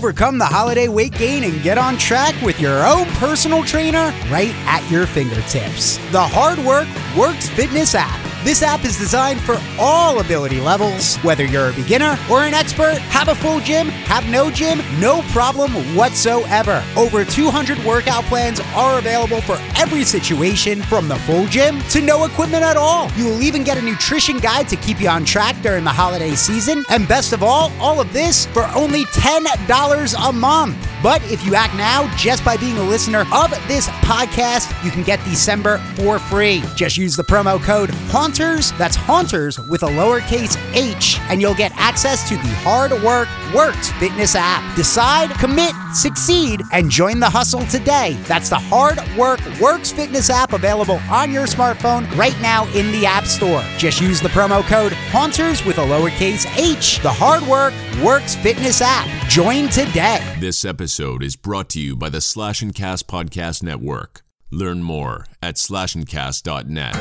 Overcome the holiday weight gain and get on track with your own personal trainer right at your fingertips. The Hard Work Works Fitness app. This app is designed for all ability levels. Whether you're a beginner or an expert, have a full gym, have no gym, no problem whatsoever. Over 200 workout plans are available for every situation, from the full gym to no equipment at all. You will even get a nutrition guide to keep you on track during the holiday season. And best of all, all of this for only $10 a month. But if you act now, just by being a listener of this podcast, you can get December for free. Just use the promo code Haunters, that's Haunters with a lowercase h, and you'll get access to the Hard Work Works fitness app. Decide, commit, succeed, and join the hustle today. That's the Hard Work Works fitness app available on your smartphone right now in the App Store. Just use the promo code Haunters with a lowercase h, the Hard Work Works fitness app. Join today. This episode is brought to you by the Slash and Cast Podcast Network. Learn more at slashandcast.net.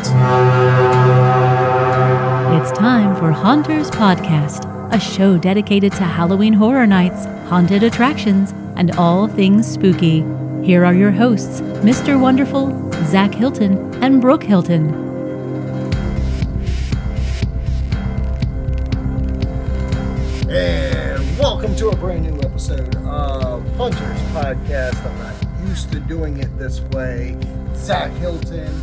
It's time for Haunters Podcast, a show dedicated to Halloween horror nights, haunted attractions, and all things spooky. Here are your hosts, Mr. Wonderful, Zach Hilton, and Brooke Hilton. And welcome to a brand new episode of Haunters Podcast. I'm not used to doing it this way. Zach Hilton,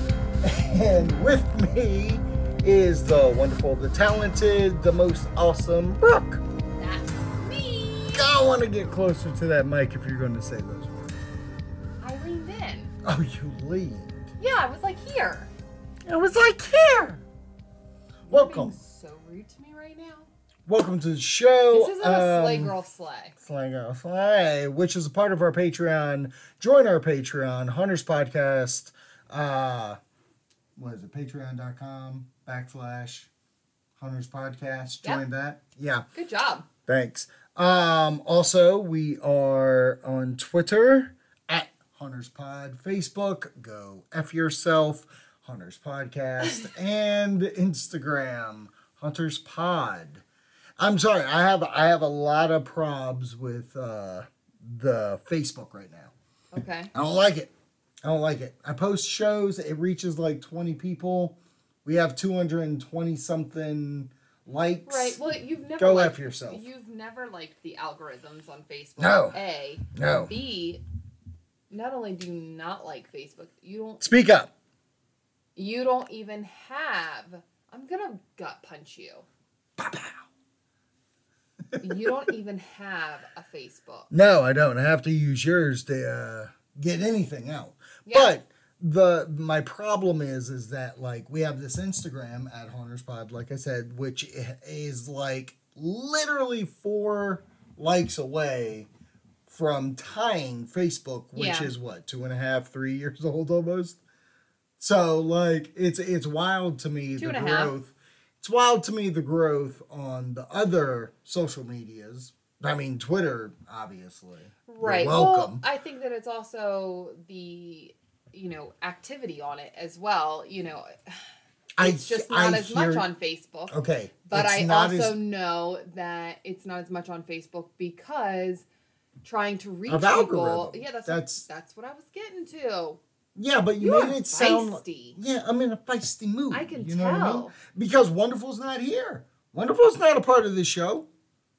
and with me is the wonderful, the talented, the most awesome Brooke. That's me. I want to get closer to that mic if you're going to say those words. I leaned in. Oh, you leaned. Yeah, I was like here. It was like here. Welcome, Being so rude to me right now. welcome to the show. This isn't a slay Um, girl slay. Slay Girl Slay, which is a part of our Patreon. Join our Patreon, Haunters Podcast. Uh, what is it? Patreon.com backslash Haunters Podcast. Join that. Yeah, Good job. thanks. Um, also, we are on Twitter at Haunters Pod, Facebook, go F yourself, Haunters Podcast, and Instagram, Haunters Pod. I'm sorry, I have I have a lot of probs with uh, the Facebook right now. Okay. I don't like it. I don't like it. I post shows, it reaches like 20 people. We have 220 something likes. Right. Well, you've never Go liked, F yourself. You've never liked the algorithms on Facebook. No. A. No. B. Not only do you not like Facebook, you don't. Speak up. You don't even have. I'm gonna gut punch you. Pow. You don't even have a Facebook. No, I don't. I have to use yours to uh, get anything out. Yeah. But the my problem is is that like we have this Instagram at Haunters Pod, like I said, which is like literally four likes away from tying Facebook, which Yeah. is what two and a half, three years old almost. So like it's it's wild to me Two the a half. growth. It's wild to me the growth on the other social medias. I mean Twitter, obviously. You're Right. welcome. Well, I think that it's also the you know activity on it as well. You know, I it's just I not as hear- much on Facebook. Okay, But I also as- know that it's not as much on Facebook because trying to reach people. algorithm. Yeah, that's That's- that's what I was getting to. yeah, but you You made it sound. like- feisty. Yeah, I'm in a feisty mood. I can you know What I mean? tell. Because Wonderful's not here. Wonderful's not a part of this show.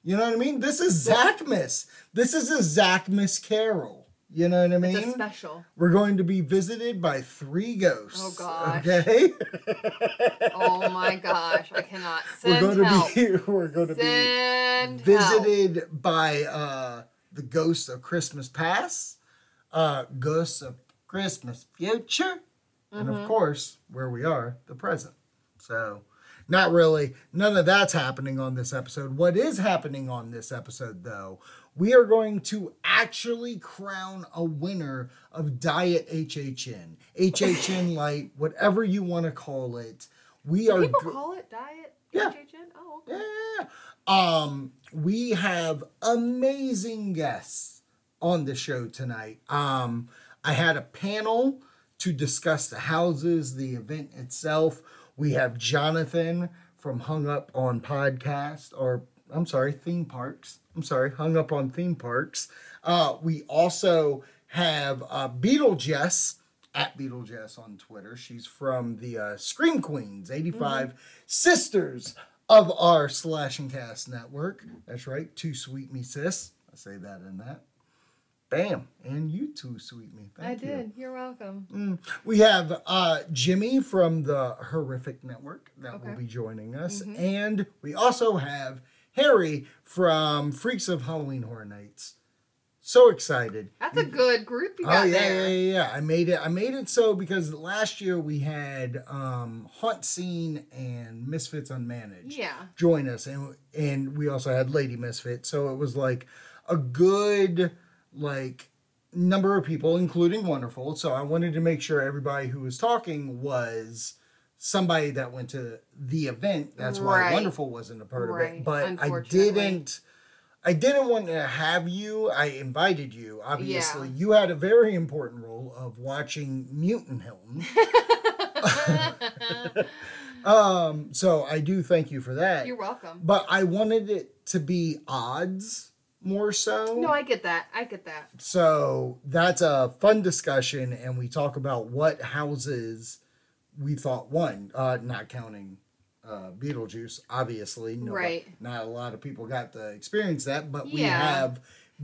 You know what I mean? This is Zachmas. This is a Zachmas Carol. You know what I mean? It's a special. We're going to be visited by three ghosts. Oh, gosh. Okay. Oh my gosh, I cannot we're send going to be. We're going to be Send help. visited by uh, the ghosts of Christmas past, uh, ghosts of Christmas future, and Mm-hmm. of course, where we are, the present. So, not really, none of that's happening on this episode. What is happening on this episode, though, we are going to actually crown a winner of Diet HHN. HHN Light, whatever you want to call it. We are. People go- call it diet Yeah. HHN. Oh, okay. yeah. Um, we have amazing guests on the show tonight. Um, I had a panel to discuss the houses, the event itself. We have Jonathan from Hung Up on Podcast or I'm sorry, theme parks. I'm sorry, hung up on theme parks. Uh, we also have uh, Beetle Jess at Beetle Jess on Twitter. She's from the uh, Scream Queens, 85 sisters of our Slash and Cast network. That's right, Too Sweet Me Sis. I say that in that. Bam. And you too, Sweet Me. Thank I you. did. You're welcome. We have uh, Jimmy from the Horrific Network that will Okay. Mm-hmm. be joining us. And we also have Harry from Freaks of Halloween Horror Nights. So excited. That's a good group you Oh yeah, there. yeah, yeah, yeah. I made it. I made it so because last year we had um, Haunt Scene and Misfits Unmanaged Yeah. join us, and and we also had Lady Misfit. So it was like a good like number of people, including Wonderful. So I wanted to make sure everybody who was talking was somebody that went to the event. That's why Right. Wonderful wasn't a part of it. But I didn't. I didn't want to have you. I invited you. Obviously, Yeah. you had a very important role of watching Mutant Hilton. um, so I do thank you for that. You're welcome. But I wanted it to be odds more so. No, I get that. I get that. so that's a fun discussion, and we talk about what houses we thought won, uh, not counting uh, Beetlejuice, obviously. No, Right. Not a lot of people got to experience that, but we Yeah. have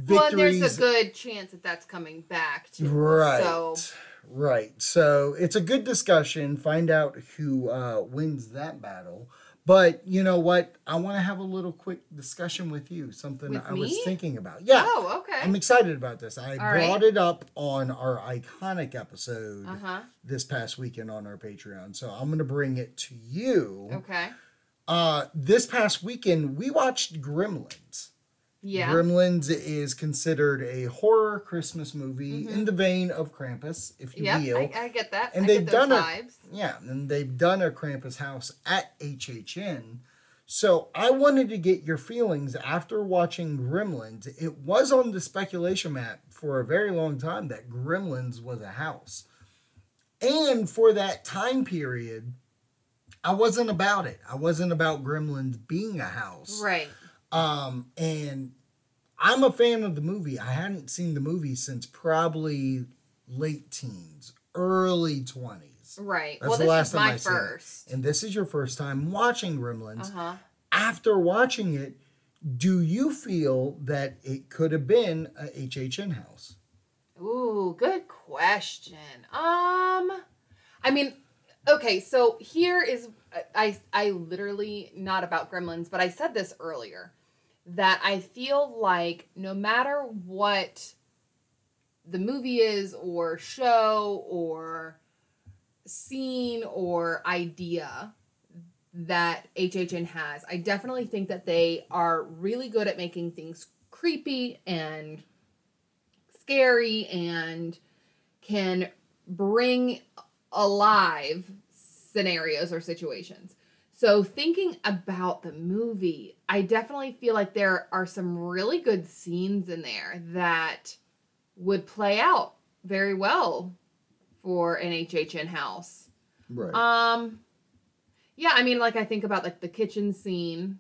Well, there's a good chance that that's coming back too. Right. So Right. So it's a good discussion. Find out who uh, wins that battle. But you know what? I want to have a little quick discussion with you. Something With I was thinking about. Yeah. Oh, okay. I'm excited about this. I All brought right. it up on our iconic episode Uh huh. this past weekend on our Patreon. So I'm going to bring it to you. Okay. Uh, this past weekend, we watched Gremlins. Yeah. Gremlins is considered a horror Christmas movie mm-hmm. in the vein of Krampus, if you yeah, will. I, I get that. and I they've done a yeah, and they've done a Krampus house at HHN. So I wanted to get your feelings after watching Gremlins. It was on the speculation map for a very long time that Gremlins was a house, and for that time period, I wasn't about it. I wasn't about Gremlins being a house. Right. Um, and I'm a fan of the movie. I hadn't seen the movie since probably late teens, early 20s. Right. That's well, the this last is time my I seen it. first. And this is your first time watching Gremlins. Uh huh. After watching it, do you feel that it could have been a HHN house? Ooh, good question. Um, I mean, okay, so here is I I literally not about Gremlins, but I said this earlier that I feel like no matter what the movie is or show or scene or idea that HHN has, I definitely think that they are really good at making things creepy and scary and can bring alive scenarios or situations. So, thinking about the movie, I definitely feel like there are some really good scenes in there that would play out very well for an HHN house. Right. Um, yeah, I mean, like I think about like the kitchen scene.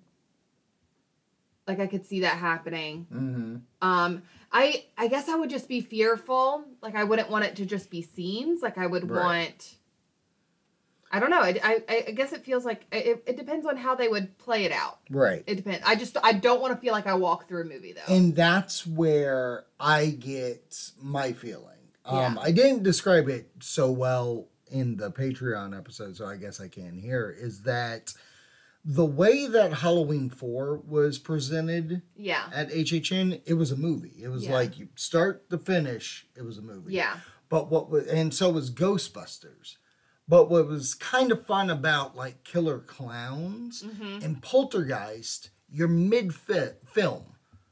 Like I could see that happening. mm-hmm. Um, I I guess I would just be fearful. Like I wouldn't want it to just be scenes. Like I would Right. want. I don't know. I, I, I guess it feels like it, it depends on how they would play it out. Right. It depends. I just I don't want to feel like I walk through a movie though. And that's where I get my feeling. Um, Yeah. I didn't describe it so well in the Patreon episode, so I guess I can here. Is that the way that Halloween 4 was presented yeah. at HHN, it was a movie. It was Yeah. like you start to finish, it was a movie. Yeah. But what was, and so was Ghostbusters. But what was kind of fun about like Killer Clowns Mm-hmm. and Poltergeist, you're mid film.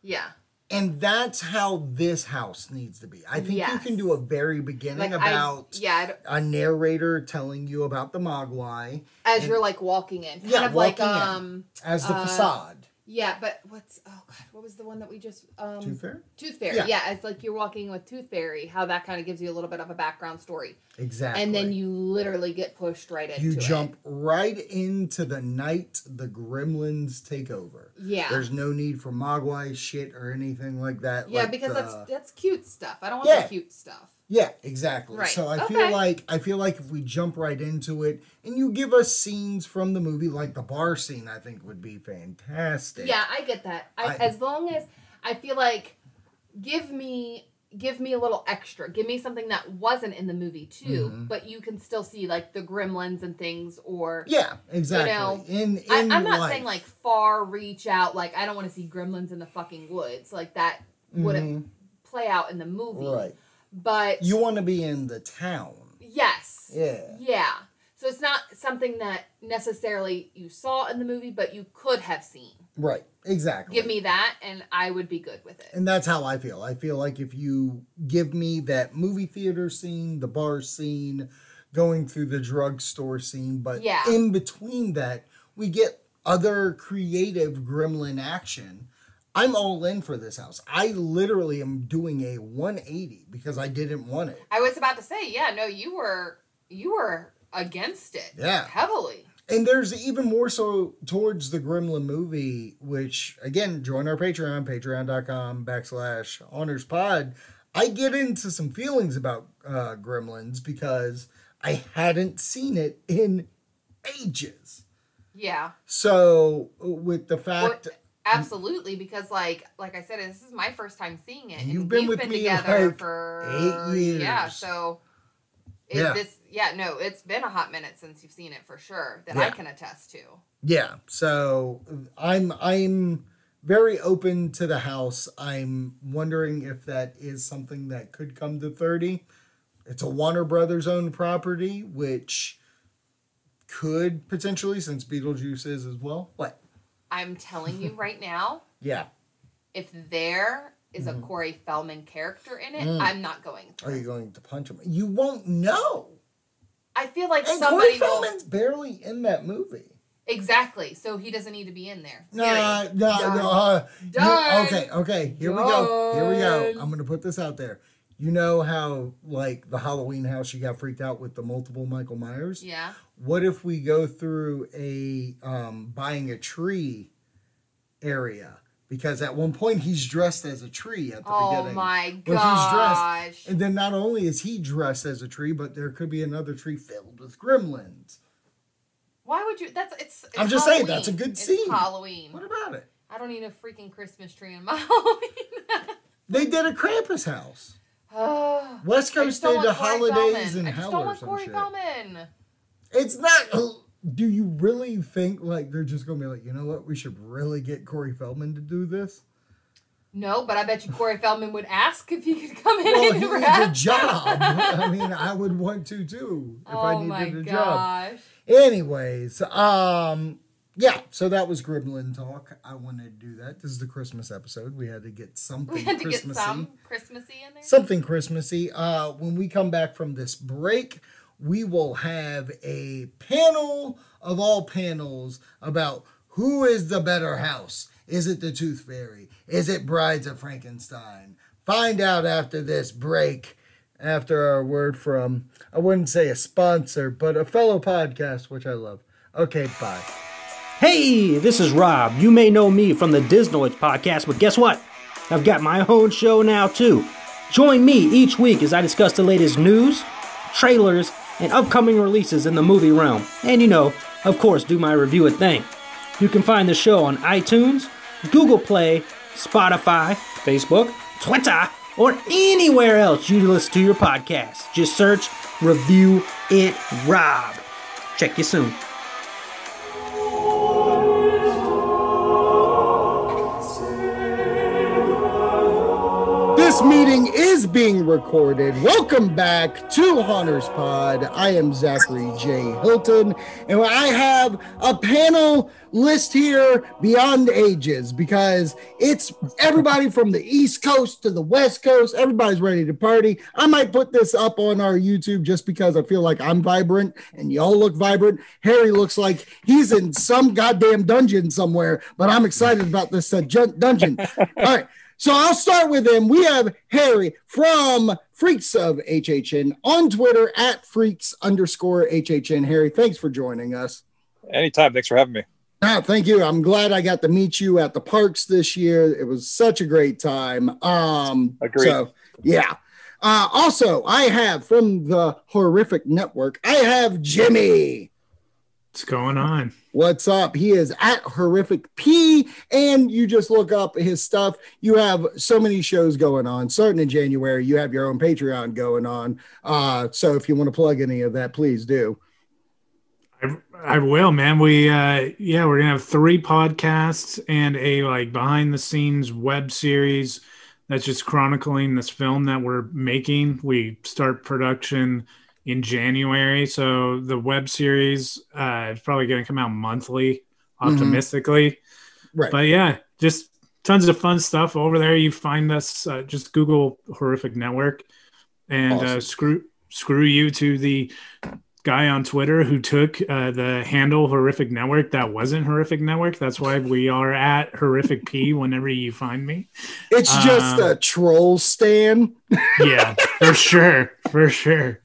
Yeah. And that's how this house needs to be. I think you can do a very beginning Like about yeah. I don't- a narrator telling you about the Mogwai As and- you're like walking in, kind Yeah, of like in. um as the Uh, facade. Yeah, but what's oh god, what was the one that we just um Tooth Fairy? Tooth Fairy. Yeah. Yeah. it's like you're walking with Tooth Fairy, how that kind of gives you a little bit of a background story. Exactly. And then you literally get pushed right into you it. jump right into the night the gremlins take over. Yeah. There's no need for Mogwai shit or anything like that. Yeah, like because the- that's that's cute stuff. I don't want Yeah. the cute stuff. Yeah, exactly. Right, So I feel like I feel like if we jump right into it and you give us scenes from the movie, like the bar scene, I think would be fantastic. Yeah, I get that. I, I- as long as I feel like give me give me a little extra. Give me something that wasn't in the movie too, Mm-hmm. but you can still see like the gremlins and things or Yeah, exactly. You know, in in I, I'm not life. saying like far reach out, like I don't want to see gremlins in the fucking woods. Like that wouldn't play out in the movie. Mm-hmm. right. But You want to be in the town. yes. Yeah. Yeah. So it's not something that necessarily you saw in the movie, but you could have seen. Right. Exactly. Give me that and I would be good with it. And that's how I feel. I feel like if you give me that movie theater scene, the bar scene, going through the drugstore scene, but Yeah. in between that, we get other creative gremlin action. I'm all in for this house. I literally am doing a 180 because I didn't want it. I was about to say, yeah, no, you were you were against it. Yeah. Heavily. And there's even more so towards the Gremlin movie, which again, join our Patreon, patreon.com backslash Haunters pod. I get into some feelings about uh, Gremlins because I hadn't seen it in ages. Yeah. So with the fact Well, Mm. absolutely, because like like I said, this is my first time seeing it. You've been we've with been me together like for eight years. Yeah, so it, Yeah. this yeah, no, it's been a hot minute since you've seen it for sure that I can attest to. Yeah, so I'm I'm very open to the house. I'm wondering if that is something that could come to 30. It's a Warner Brothers owned property, which could potentially, since Beetlejuice is as well. What? I'm telling you right now, Yeah. if there is a Corey Feldman character in it, I'm not going Mm-hmm. Mm. Are you going to punch him? You won't know. I feel like And somebody Corey will Feldman's barely in that movie. exactly. So he doesn't need to be in there. No, no, Done. no. Uh, you- okay, okay. Here we go. Here we go. I'm gonna put this out there. You know how like the Halloween house, you got freaked out with the multiple Michael Myers. Yeah. What if we go through a um, buying a tree area? Because at one point he's dressed as a tree at the Oh beginning. Oh my he's dressed- gosh. And then not only is he dressed as a tree, but there could be another tree filled with gremlins. Why would you? That's it's. it's I'm just saying, that's a good It's scene. Halloween. What about it? I don't need a freaking Christmas tree in my Halloween. They did a Krampus house. Oh, West Coast did the holidays Feldman. in I just hell don't or want some Corey shit. Feldman. It's not. Do you really think like they're just gonna be like, you know what? We should really get Corey Feldman to do this. No, but I bet you Corey Feldman would ask if he could come in Well, and he needs a job. I mean, I would want to too if I oh my needed a job. gosh. Anyways, um, yeah. So that was Gremlin talk. I wanted to do that. This is the Christmas episode. We had to get something We had to Christmassy. get some Christmassy in there. something Christmassy. Uh, when we come back from this break, we will have a panel of all panels about who is the better house. Is it the Tooth Fairy? Is it Brides of Frankenstein? Find out after this break. After our word from, I wouldn't say a sponsor, but a fellow podcast, which I love. Okay, bye. Hey, this is Rob. You may know me from the Disnoids podcast, but guess what? I've got my own show now, too. Join me each week as I discuss the latest news, trailers, and upcoming releases in the movie realm. And you know, of course, do my review a thing. You can find the show on iTunes, Google Play, Spotify, Facebook, Twitter, or anywhere else you listen to your podcast. Just search Review It Rob. Check you soon. This meeting is being recorded. Welcome back to Haunters Pod. I am Zachary J. Hilton, and I have a panel list here beyond ages because it's everybody from the East Coast to the West Coast. Everybody's ready to party. I might put this up on our YouTube just because I feel like I'm vibrant and y'all look vibrant. Harry looks like he's in some goddamn dungeon somewhere, but I'm excited about this uh, dungeon. All right. So I'll start with him. We have Harry from Freaks of HHN on Twitter at freaks underscore HHN. Harry, thanks for joining us. Anytime. Thanks for having me. Ah, thank you. I'm glad I got to meet you at the parks this year. It was such a great time. Um, Agreed. So, yeah. Uh, also, I have from the Horrific Network, I have Jimmy. What's going on? What's up? He is at Horrific P, and you just look up his stuff. You have so many shows going on. Starting in January, you have your own Patreon going on. Uh, so if you want to plug any of that, please do. I, I will, man. We uh yeah, we're gonna have three podcasts and a like behind the scenes web series that's just chronicling this film that we're making. We start production in January. So the web series uh, is probably going to come out monthly, optimistically. Mm-hmm. Right. But yeah, just tons of fun stuff over there. You find us uh, just Google Horrific Network, and uh, awesome. uh, screw screw you to the guy on Twitter who took uh, the handle Horrific Network that wasn't Horrific Network. That's why we are at Horrific P whenever you find me. It's just um, a troll stand. yeah, for sure. For sure.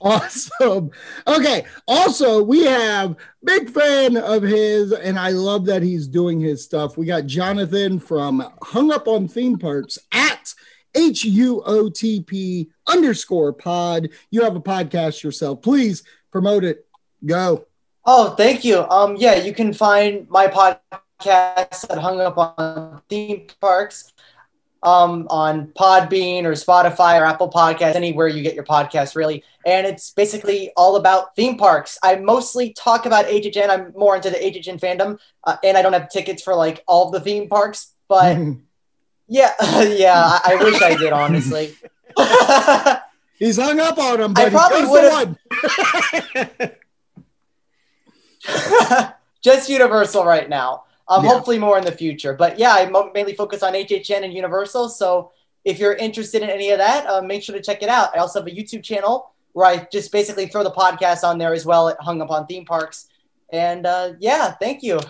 Awesome. Okay. Also, we have big fan of his, and I love that he's doing his stuff. We got Jonathan from Hung Up on Theme Parks at H U O T P underscore pod. You have a podcast yourself. Please promote it. Go. Oh, thank you. Um, yeah, you can find my podcast at Hung Up on Theme Parks um, on Podbean or Spotify or Apple Podcasts, anywhere you get your podcast, really. And it's basically all about theme parks. I mostly talk about HHN. I'm more into the HHN fandom, uh, and I don't have tickets for like all the theme parks, but yeah, yeah, I, I, wish I did, honestly. He's hung up on him, but I probably would have. Just Universal right now. Um, yeah. Hopefully more in the future. But yeah, I mainly focus on HHN and Universal. So if you're interested in any of that, uh, make sure to check it out. I also have a YouTube channel where I just basically throw the podcast on there as well at Hung Up on Theme Parks. And uh, yeah, thank you.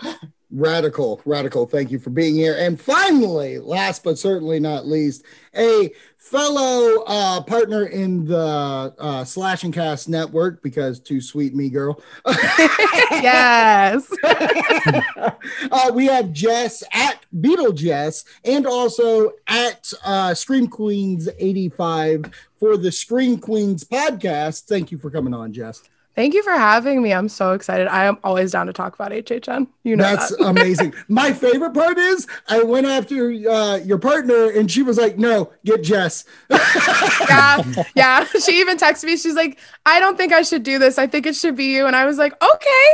Radical, radical. Thank you for being here. And finally, last but certainly not least, a fellow uh, partner in the uh, Slash and Cast network because too sweet me girl. yes. uh, we have Jess at Beetle Jess and also at uh, Scream Queens 85 for the Scream Queens podcast. Thank you for coming on, Jess. Thank you for having me. I'm so excited. I am always down to talk about HHN. You know that's that. amazing. My favorite part is I went after uh, your partner, and she was like, "No, get Jess." yeah, yeah. She even texted me. She's like, "I don't think I should do this. I think it should be you." And I was like, "Okay."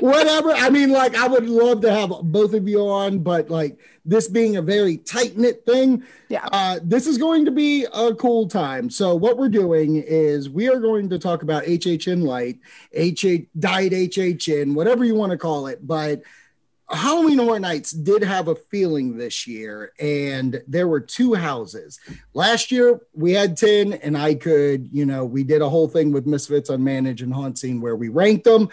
Whatever. I mean, like, I would love to have both of you on, but like this being a very tight knit thing, yeah, uh, this is going to be a cool time. So, what we're doing is we are going to talk about HHN Light, HH Diet HHN, whatever you want to call it, but. Halloween Horror Nights did have a feeling this year, and there were two houses. Last year we had 10, and I could, you know, we did a whole thing with Misfits Unmanaged and Haunt Scene where we ranked them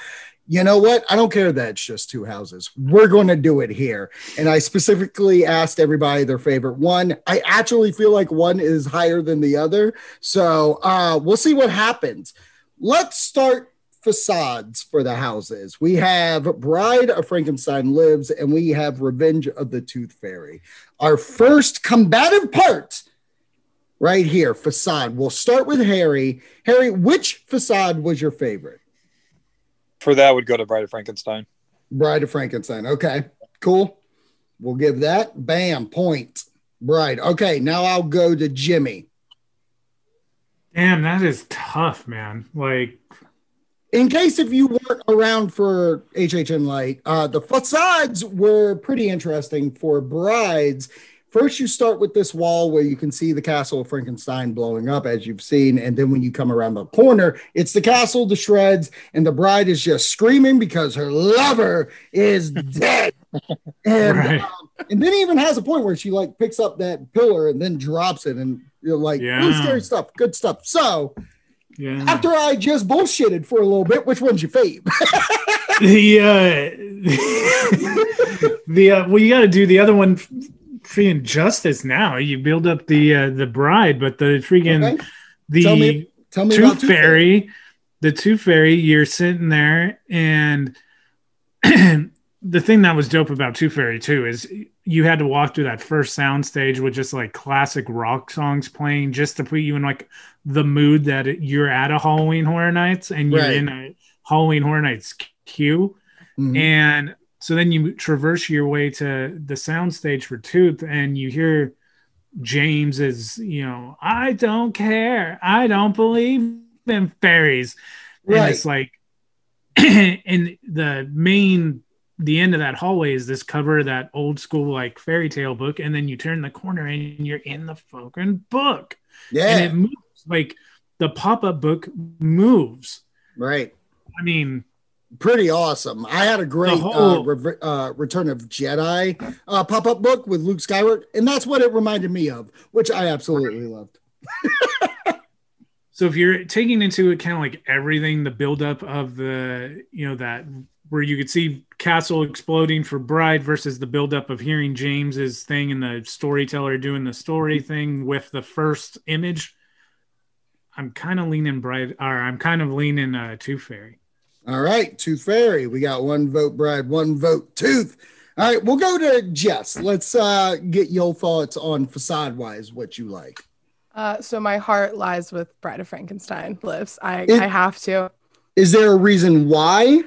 you know what? I don't care that it's just two houses. We're going to do it here. And I specifically asked everybody their favorite one. I actually feel like one is higher than the other. So uh, we'll see what happens. Let's start facades for the houses. We have Bride of Frankenstein Lives and we have Revenge of the Tooth Fairy. Our first combative part right here facade. We'll start with Harry. Harry, which facade was your favorite? for that would go to Bride of Frankenstein. Bride of Frankenstein. Okay, cool. We'll give that. Bam, point. Bride. Okay, now I'll go to Jimmy. Damn, that is tough, man. Like, in case if you weren't around for HHN Light, uh, the facades were pretty interesting for brides first you start with this wall where you can see the castle of Frankenstein blowing up, as you've seen, and then when you come around the corner, it's the castle to shreds, and the bride is just screaming because her lover is dead. and Right. um, and then even has a point where she like picks up that pillar and then drops it, and you're like, really Yeah. scary stuff, good stuff. So Yeah. after I just bullshitted for a little bit, which one's your fave? the uh the uh well you got to do the other one freaking justice now you build up the uh the bride but the freaking Okay. the Tell me- tell me tooth about Tooth fairy the tooth fairy you're sitting there and the thing that was dope about tooth fairy too is you had to walk through that first sound stage with just like classic rock songs playing just to put you in like the mood that it- you're at a halloween horror nights and you're Right. in a halloween horror nights queue Mhm. and so then you traverse your way to the sound stage for Tooth, and you hear James is, you know, I don't care, I don't believe in fairies, and Right. it's like, and the main, the end of that hallway is this cover of that old school like fairy tale book, and then you turn the corner and you're in the fucking book, Yeah. and it moves like the pop up book moves. right. I mean, pretty awesome. I had a great uh, whole- uh, Return of Jedi uh, pop up book with Luke Skywalker, and that's what it reminded me of, which I absolutely loved. So if you're taking into account like everything, the buildup of the, you know, that where you could see castle exploding for bride versus the buildup of hearing James's thing and the storyteller doing the story thing with the first image, I'm kind of leaning bride, or I'm kind of leaning uh, Tooth Fairy. All right, Tooth Fairy. We got one vote, Bride, one vote, Tooth. All right, we'll go to Jess. Let's uh, get your thoughts on facade wise, what you like. Uh, so my heart lies with Bride of Frankenstein. Lives. I It- I have to. Is there a reason why?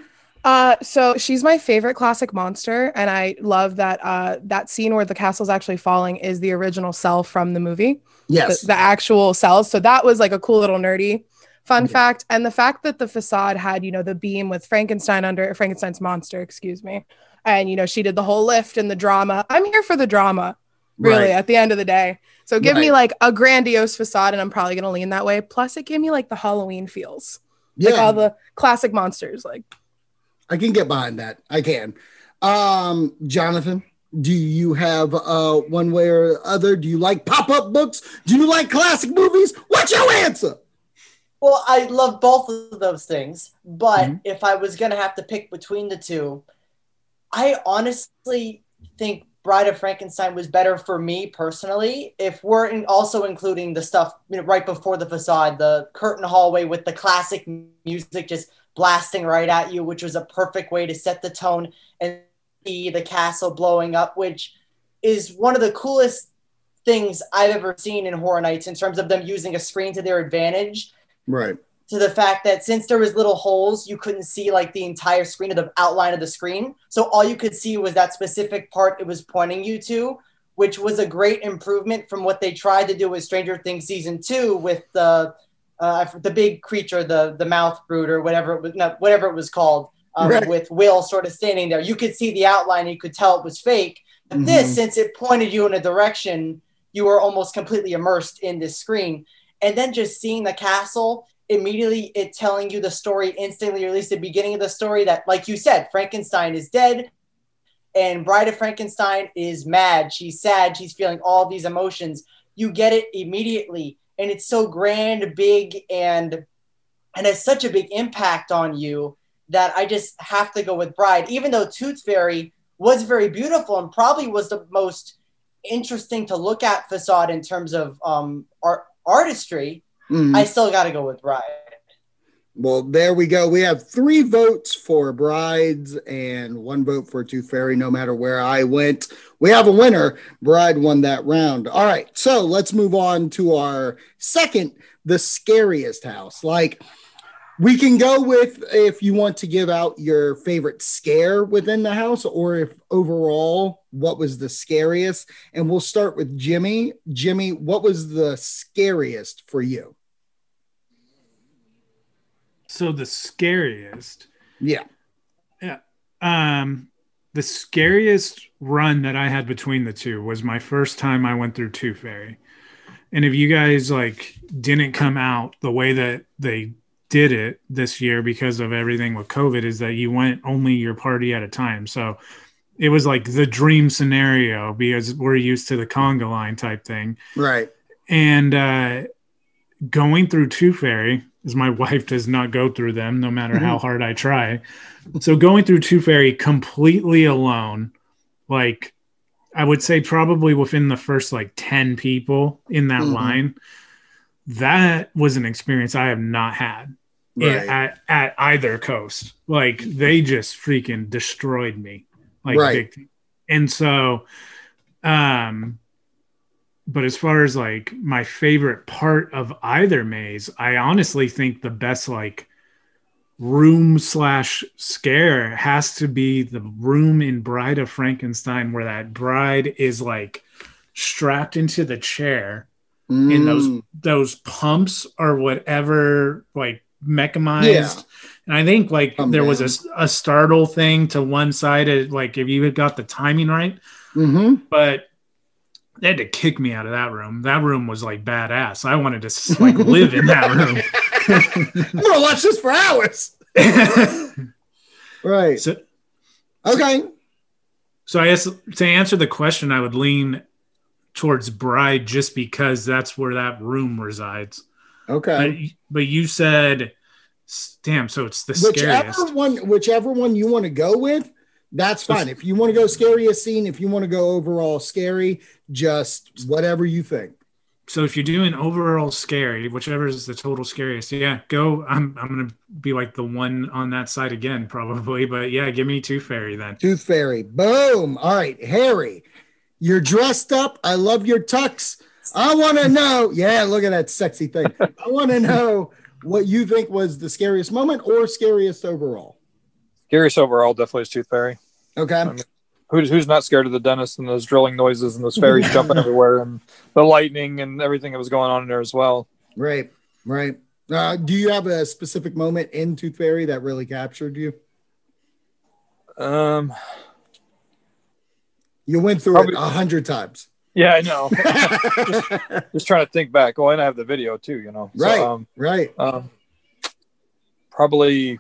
Uh, so she's my favorite classic monster, and I love that uh, that scene where the castle's actually falling is the original cell from the movie. Yes. the, the actual cells. So that was like a cool little nerdy fun fact, and the fact that the facade had you know the beam with Frankenstein under Frankenstein's monster, excuse me, and you know she did the whole lift and the drama. I'm here for the drama, really. Right. At the end of the day, so give me like a grandiose facade, and I'm probably gonna lean that way. Plus, it gave me like the Halloween feels, like all the classic monsters, like. I can get behind that. I can. Um, Jonathan, do you have uh one way or other? Do you like pop-up books? Do you like classic movies? What's your answer? Well, I love both of those things, but Mm-hmm. if I was gonna have to pick between the two, I honestly think Bride of Frankenstein was better for me personally. If we're in also including the stuff you know, right before the facade, the curtain hallway with the classic music just blasting right at you, which was a perfect way to set the tone and see the castle blowing up, which is one of the coolest things I've ever seen in Horror Nights in terms of them using a screen to their advantage Right. to the fact that since there was little holes, you couldn't see like the entire screen of the outline of the screen. So all you could see was that specific part it was pointing you to, which was a great improvement from what they tried to do with Stranger Things season two with the uh, the big creature, the the mouth brood or whatever it was, no, whatever it was called, um, Right. with Will sort of standing there. You could see the outline, you could tell it was fake. But Mhm. this, since it pointed you in a direction, you were almost completely immersed in this screen. And then just seeing the castle, immediately it telling you the story instantly, or at least the beginning of the story that, like you said, Frankenstein is dead. And Bride of Frankenstein is mad. She's sad. She's feeling all these emotions. You get it immediately. And it's so grand, big, and and has such a big impact on you that I just have to go with Bride, even though Tooth Fairy was very beautiful and probably was the most interesting to look at facade in terms of um, art artistry. Mhm. I still got to go with Bride. Well, there we go. We have three votes for brides and one vote for Tooth Fairy, no matter where I went. We have a winner. Bride won that round. All right. So let's move on to our second, the scariest house. Like, we can go with if you want to give out your favorite scare within the house or if overall, what was the scariest. And we'll start with Jimmy. Jimmy, what was the scariest for you? So the scariest, Yeah. yeah, um, the scariest run that I had between the two was my first time I went through Tooth Fairy. And if you guys like didn't come out the way that they did it this year because of everything with COVID, is that you went only your party at a time. So it was like the dream scenario because we're used to the conga line type thing. Right. And uh, going through Tooth Fairy, as my wife does not go through them, no matter how hard I try. So going through Tooth Fairy completely alone, like I would say probably within the first like 10 people in that Mhm. line, that was an experience I have not had Right. at, at either coast. Like they just freaking destroyed me. Like Right. and so um but as far as like my favorite part of either maze, I honestly think the best like room slash scare has to be the room in Bride of Frankenstein where that bride is like strapped into the chair and those Mm. those pumps or whatever like mechanized Yeah. and i think like Come there was a, a startle thing to one side of, like if you had got the timing right Mm-hmm. but they had to kick me out of that room that room was like badass i wanted to s- like live in that room I'm gonna watch this for hours. Right. so, Okay. so i guess to answer the question i would lean towards bride just because that's where that room resides Okay. but, but you said damn so it's the scariest whichever one, whichever one you want to go with, that's fine. If you want to go scariest scene, if you want to go overall scary, just whatever you think. So if you're doing overall scary, whichever is the total scariest, yeah, go. I'm I'm gonna be like the one on that side again, probably. But yeah, give me Tooth Fairy then. Tooth Fairy. Boom. All right, Harry, you're dressed up. I love your tux. I want to know. Yeah, look at that sexy thing. I want to know what you think was the scariest moment or scariest overall. Scariest overall definitely is Tooth Fairy. Okay. Who's who's not scared of the dentist and those drilling noises and those fairies jumping everywhere and the lightning and everything that was going on in there as well. Right. Right. Uh, do you have a specific moment in Tooth Fairy that really captured you? Um, You went through Probably- it a hundred times. yeah, I know. just, just trying to think back. Oh, and I have the video too. You know. So, Right. um, Right. um, probably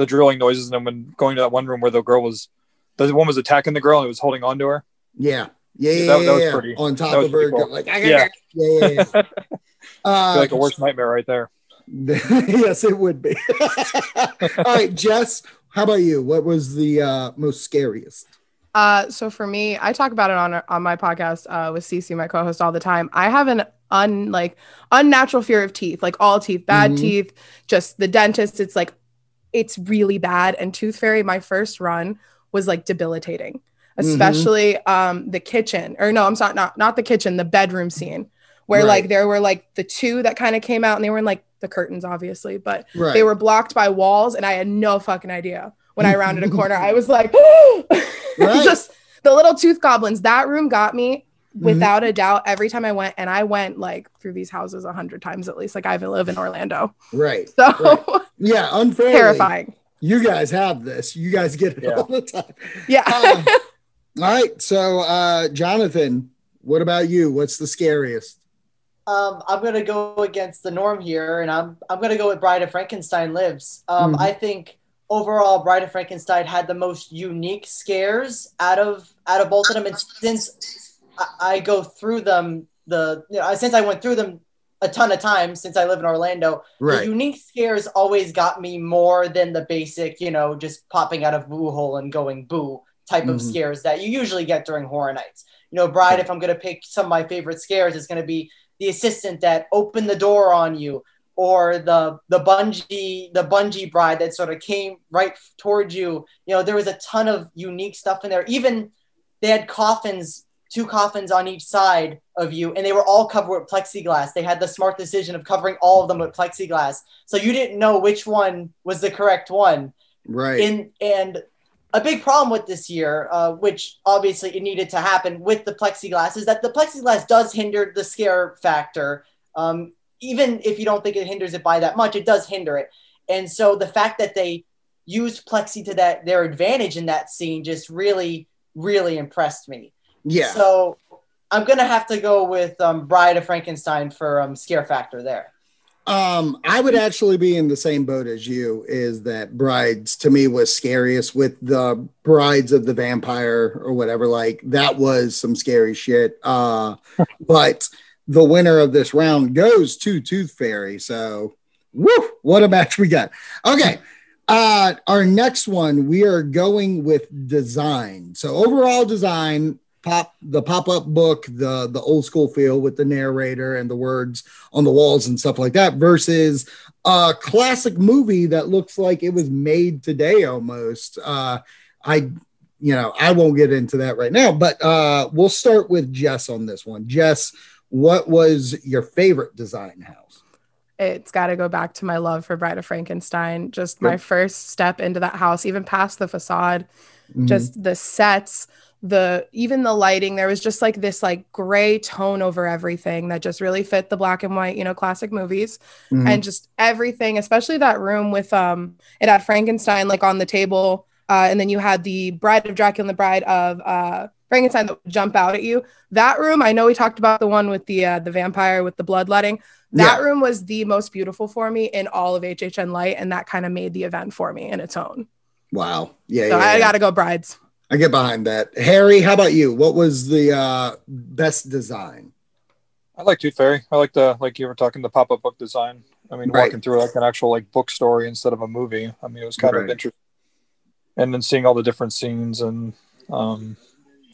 the drilling noises and then when going to that one room where the girl was, the one was attacking the girl and it was holding on to her. Yeah. Yeah. Yeah. That- that yeah, was yeah. pretty- On top that was of her. cool. Like, Yeah. yeah. Yeah. yeah. Uh, like a worst nightmare right there. yes, it would be. All right, Jess, how about you? What was the uh, most scariest? Uh, so for me, I talk about it on on my podcast uh, with Cece, my co-host, all the time. I have an un like unnatural fear of teeth, like all teeth, bad Mhm. teeth. Just the dentist, it's like it's really bad. And Tooth Fairy, my first run was like debilitating, especially um the kitchen, or no, I'm sorry, not not the kitchen, the bedroom scene, where like there were like the two that kind of came out, and they were in like the curtains, obviously, but Right. they were blocked by walls, and I had no fucking idea. When I rounded a corner, I was like, Right. just the little tooth goblins. That room got me Mm-hmm. Without a doubt every time I went, and I went like through these houses a hundred times at least. Like I live in Orlando, right. so Right. Yeah, unfairly. terrifying. You guys have this. You guys get it Yeah. all the time. Yeah. Uh, all right. So, uh, Jonathan, what about you? What's the scariest? Um, I'm gonna go against the norm here, and I'm I'm gonna go with Bride of Frankenstein Lives. Um, Mhm. I think overall, Bride of Frankenstein had the most unique scares out of out of both of them, and since I, I go through them, the you know, since I went through them a ton of times since I live in Orlando, the unique scares always got me more than the basic, you know, just popping out of boo hole and going boo type of Mhm. scares that you usually get during horror nights. You know, Bride, if I'm gonna pick some of my favorite scares, it's gonna be the assistant that opened the door on you, or the the bungee the bungee bride that sort of came right towards you. You know, there was a ton of unique stuff in there. Even they had coffins, two coffins on each side of you, and they were all covered with plexiglass. They had the smart decision of covering all of them with plexiglass, so you didn't know which one was the correct one. Right. In and a big problem with this year, uh, which obviously it needed to happen with the plexiglass, is that the plexiglass does hinder the scare factor. Um, even if you don't think it hinders it by that much, it does hinder it. And so the fact that they used plexi to that their advantage in that scene just really really impressed me. Yeah. So I'm gonna have to go with um, Bride of Frankenstein for um, scare factor there. Um, I would actually be in the same boat as you. Is that brides to me was scariest with the brides of the vampire or whatever. Like that was some scary shit. Uh, but the winner of this round goes to Tooth Fairy. So, woo, what a match we got. Okay. Uh, our next one, we are going with design. So overall design, pop the pop-up book, the the old school feel with the narrator and the words on the walls and stuff like that, versus a classic movie that looks like it was made today almost. Uh, I you know I won't get into that right now, but uh, we'll start with Jess on this one. Jess, what was your favorite design house? it's got to go back to my love for Bride of Frankenstein. Just my Yep. first step into that house, even past the facade, Mhm. just the sets, the even the lighting. There was just like this like gray tone over everything that just really fit the black and white, you know, classic movies, Mhm. and just everything, especially that room with um, it had Frankenstein like on the table, uh, and then you had the Bride of Dracula and the Bride of uh. Frankenstein that would jump out at you. That room, I know we talked about the one with the uh, the vampire with the bloodletting. That Yeah. room was the most beautiful for me in all of HHN Light, and that kind of made the event for me in its own. Wow. Yeah, So yeah, I yeah. got to go brides. I get behind that. Harry, how about you? What was the uh, best design? I like Tooth Fairy. I like the like you were talking the pop up book design. I mean, Right. walking through like an actual like book story instead of a movie. I mean, it was kind Right. of interesting. And then seeing all the different scenes and um,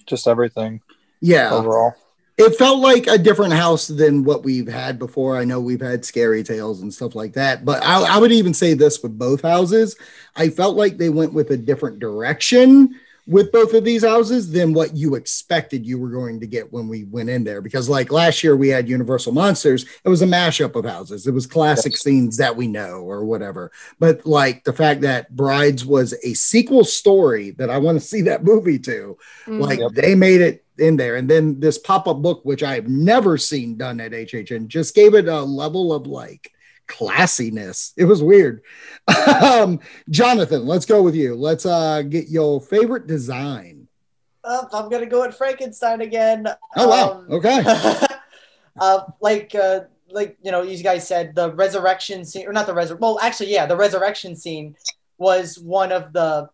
just everything Yeah. overall. It felt like a different house than what we've had before. I know we've had scary tales and stuff like that, but I, I would even say this with both houses. I felt like they went with a different direction with both of these houses than what you expected you were going to get when we went in there. Because, like last year, we had Universal Monsters, it was a mashup of houses, it was classic Yes. scenes that we know or whatever. But, like, the fact that Brides was a sequel story that I want to see that movie to, mm. like Yep. they made it in there and then this pop-up book which i've never seen done at hhn just gave it a level of like classiness it was weird um jonathan let's go with you let's uh get your favorite design Oh, I'm gonna go with Frankenstein again. oh wow Um, okay uh, like uh, like you know, you guys said the resurrection scene, or not the resur. Well, actually, yeah, the resurrection scene was one of the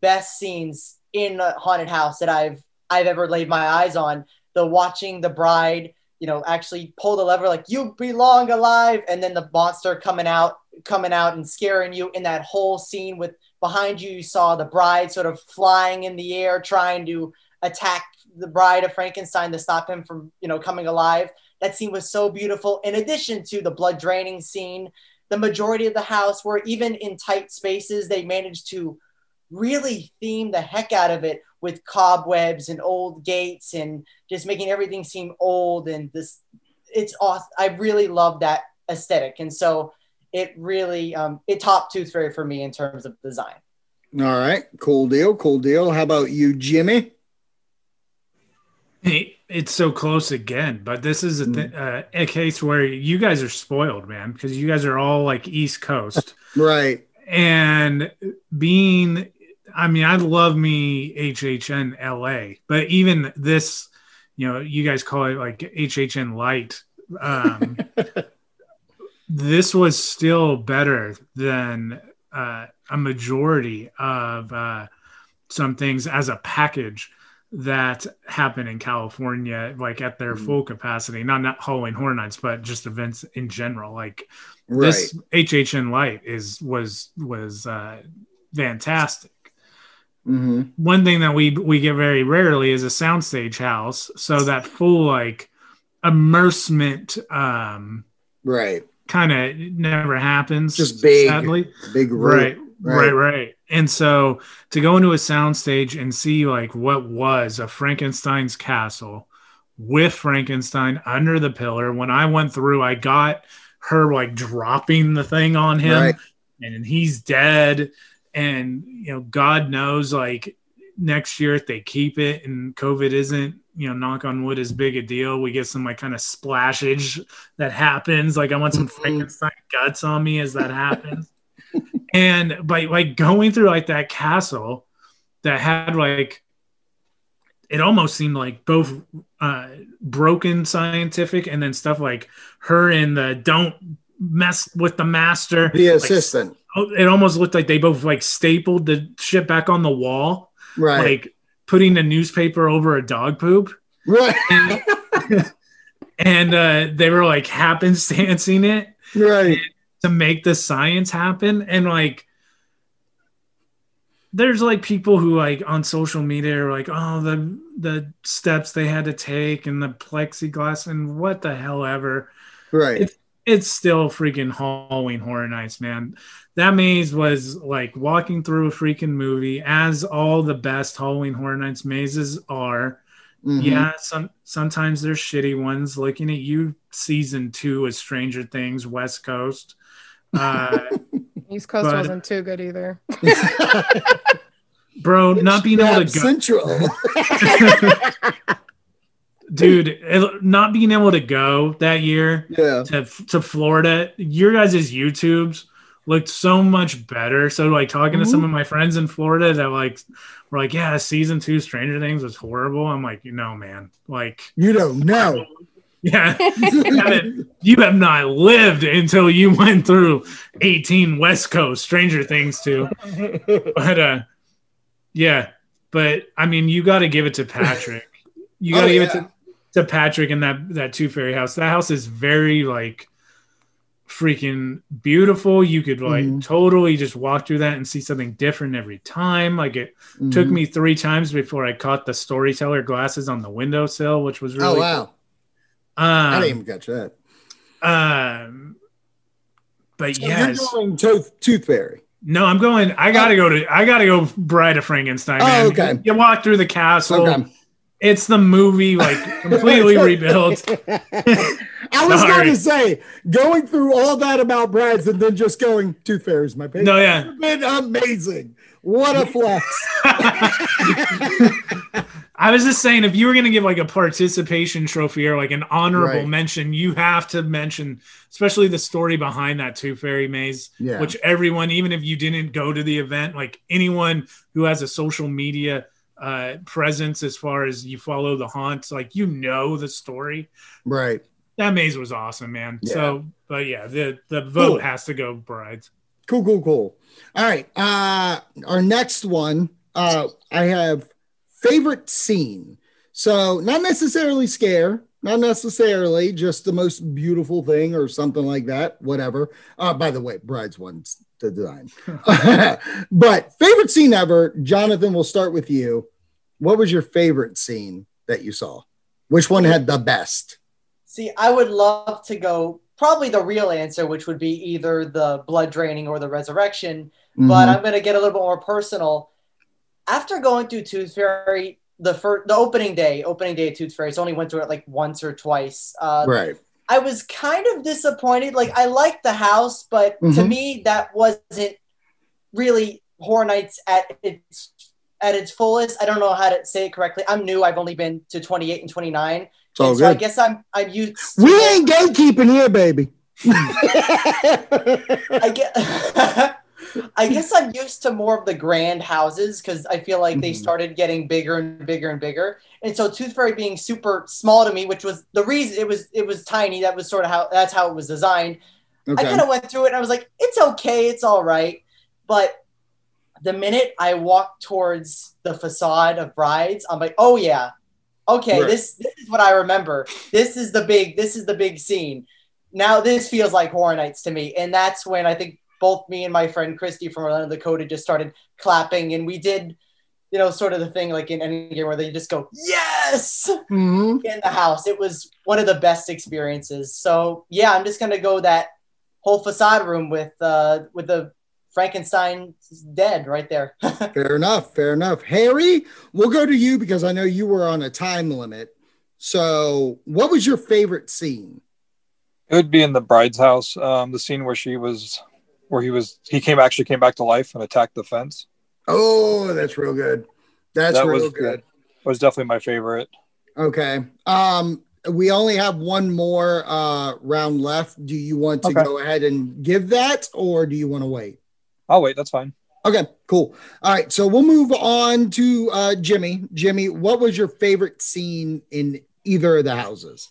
best scenes in a haunted house that I've I've ever laid my eyes on. The watching the bride, you know, actually pull the lever like you belong alive, and then the monster coming out, coming out and scaring you in that whole scene with behind you. You saw the bride sort of flying in the air, trying to attack the bride of Frankenstein to stop him from, you know, coming alive. That scene was so beautiful. In addition to the blood draining scene, the majority of the house were even in tight spaces, they managed to really theme the heck out of it with cobwebs and old gates and just making everything seem old and this it's awesome. I really love that aesthetic. And so it really um, it topped Tooth Fairy for me in terms of design. all right cool deal cool deal how about you jimmy Hey, It's so close again, but this is a, th- uh, a case where you guys are spoiled, man, because you guys are all like East Coast. right and being i mean i love me hhn la but even this you know you guys call it like hhn light um this was still better than uh, a majority of uh, some things as a package that happen in California, like at their Mhm. full capacity, not not Halloween Horror Nights, but just events in general. Like right this HHN light is was was uh, fantastic. Hmm One thing that we we get very rarely is a soundstage house, so that full like immersement um, right kind of never happens. Just big, sadly. big. Right, Right. right, right. And so to go into a soundstage and see like what was a Frankenstein's castle with Frankenstein under the pillar. When I went through, I got her like dropping the thing on him, Right. and he's dead. And you know, God knows, like next year if they keep it and COVID isn't, you know, knock on wood, as big a deal, we get some like kind of splashage that happens. Like I want some Mhm. Frankenstein guts on me as that happens And by like going through like that castle that had like it almost seemed like both uh broken scientific and then stuff like her and the don't mess with the master. The assistant. oh, it almost looked like they both like stapled the shit back on the wall, Right. like putting a newspaper over a dog poop. right. And uh, they were like happenstancing it right. to make the science happen. And like, there's like people who like on social media are like, oh, the the steps they had to take and the plexiglass and what the hell ever. Right. It's it's still freaking Halloween Horror Nights, man. That maze was like walking through a freaking movie, as all the best Halloween Horror Nights mazes are. Mhm. Yeah, some sometimes there's shitty ones. Looking at you, season two of Stranger Things, West Coast. Uh, East Coast But- wasn't too good either. bro, not being able to Snap go, Central. dude, it- not being able to go that year yeah. to to Florida. Your guys' YouTubes looked so much better. So like talking to Mm-hmm. some of my friends in Florida that like were like, yeah, season two Stranger Things was horrible. I'm like, no, man, like. You don't know. Yeah, you, you have not lived until you went through 18 West Coast Stranger Things too. But uh, yeah, but I mean, you got to give it to Patrick. You got to Oh, give yeah. it to, to Patrick and that that Tooth Fairy house. That house is very like freaking beautiful. You could like Mhm. totally just walk through that and see something different every time. Like it took Mhm. me three times before I caught the storyteller glasses on the windowsill, which was really oh wow. cool. Um, I didn't even catch that. um, but So yes, Tooth, Tooth Fairy. no, I'm going. I gotta go to. I gotta go. Bride of Frankenstein. Oh, Man. okay. You walk through the castle. Okay. It's the movie, like completely rebuilt. I was going to say, going through all that about Brad's and then just going, Tooth Fairy is my favorite. No, yeah. It's been amazing. What a flex. I was just saying, if you were gonna give like a participation trophy or like an honorable Right. mention, you have to mention, especially the story behind that Tooth Fairy Maze, Yeah. which everyone, even if you didn't go to the event, like anyone who has a social media uh, presence as far as you follow the haunts, like you know the story. right. That maze was awesome, man. Yeah. So, but yeah, the the vote Cool. has to go brides. Cool, cool, cool. All right. Uh our next one, uh, I have favorite scene. So not necessarily scare, not necessarily just the most beautiful thing or something like that, whatever. Uh, by the way, brides one's the design. but favorite scene ever, Jonathan, we'll start with you. What was your favorite scene that you saw? Which one had the best? See, I would love to go probably the real answer, which would be either the blood draining or the resurrection. But Mhm. I'm going to get a little bit more personal. After going through Tooth Fairy, the first, the opening day, opening day of Tooth Fairy, so I only went through it like once or twice. Uh, right. I was kind of disappointed. Like I liked the house, but to Mhm. me that wasn't really Horror Nights at its at its fullest. I don't know how to say it correctly. I'm new. I've only been to 28 and 29. And so I guess I'm I'm used. We ain't gatekeeping here, baby. I get. I guess I'm used to more of the grand houses because I feel like they Mhm. started getting bigger and bigger and bigger, and so Tooth Fairy being super small to me, which was the reason it was it was tiny. That was sort of how that's how it was designed. I kind of went through it and I was like, it's okay, it's all right. But the minute I walked towards the facade of brides, I'm like, oh yeah, okay, Right. this this is what I remember. This is the big this is the big scene. Now this feels like Horror Nights to me, and that's when I think both me and my friend Christy from Orlando, Dakota, just started clapping, and we did, you know, sort of the thing like in any game where they just go yes Mhm. in the house. It was one of the best experiences. So yeah, I'm just gonna go that whole facade room with uh with the Frankenstein dead right there. Fair enough. Fair enough. Harry, we'll go to you because I know you were on a time limit. So, what was your favorite scene? It would be in the bride's house. Um, the scene where she was, where he was, he came actually came back to life and attacked the fence. Oh, that's real good. That's That real was good. Was definitely my favorite. Okay. Um, we only have one more uh round left. Do you want to Okay. go ahead and give that, or do you want to wait? I'll wait. That's fine. Okay, cool. All right, so we'll move on to uh, Jimmy. Jimmy, what was your favorite scene in either of the houses?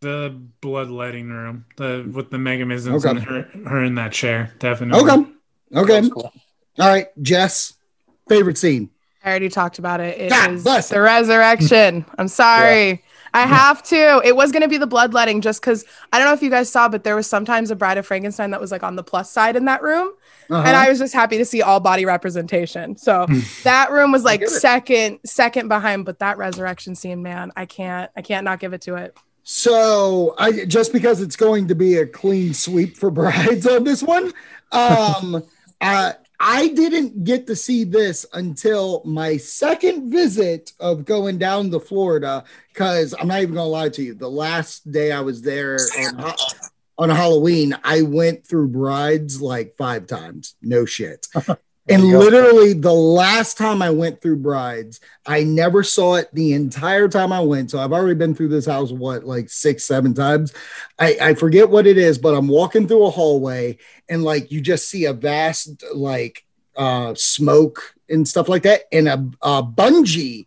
The bloodletting room, the with the mechanisms Okay. and her, her in that chair, definitely. Okay, okay. Cool. All right, Jess, favorite scene. I already talked about it. It God is the resurrection. I'm sorry. I have to. It was going to be the bloodletting just because I don't know if you guys saw, but there was sometimes a Bride of Frankenstein that was like on the plus side in that room. Uh-huh. And I was just happy to see all body representation. So that room was like get it. second, second behind. But that resurrection scene, man, I can't, I can't not give it to it. So I just because it's going to be a clean sweep for brides on this one, um, uh, I didn't get to see this until my second visit of going down to Florida. Because I'm not even gonna lie to you, the last day I was there on, Ha- on Halloween, I went through brides like five times. No shit. And literally, the last time I went through brides, I never saw it the entire time I went. So I've already been through this house, what, like six, seven times. I, I forget what it is, but I'm walking through a hallway and like you just see a vast, like, uh, smoke and stuff like that, and a, a bungee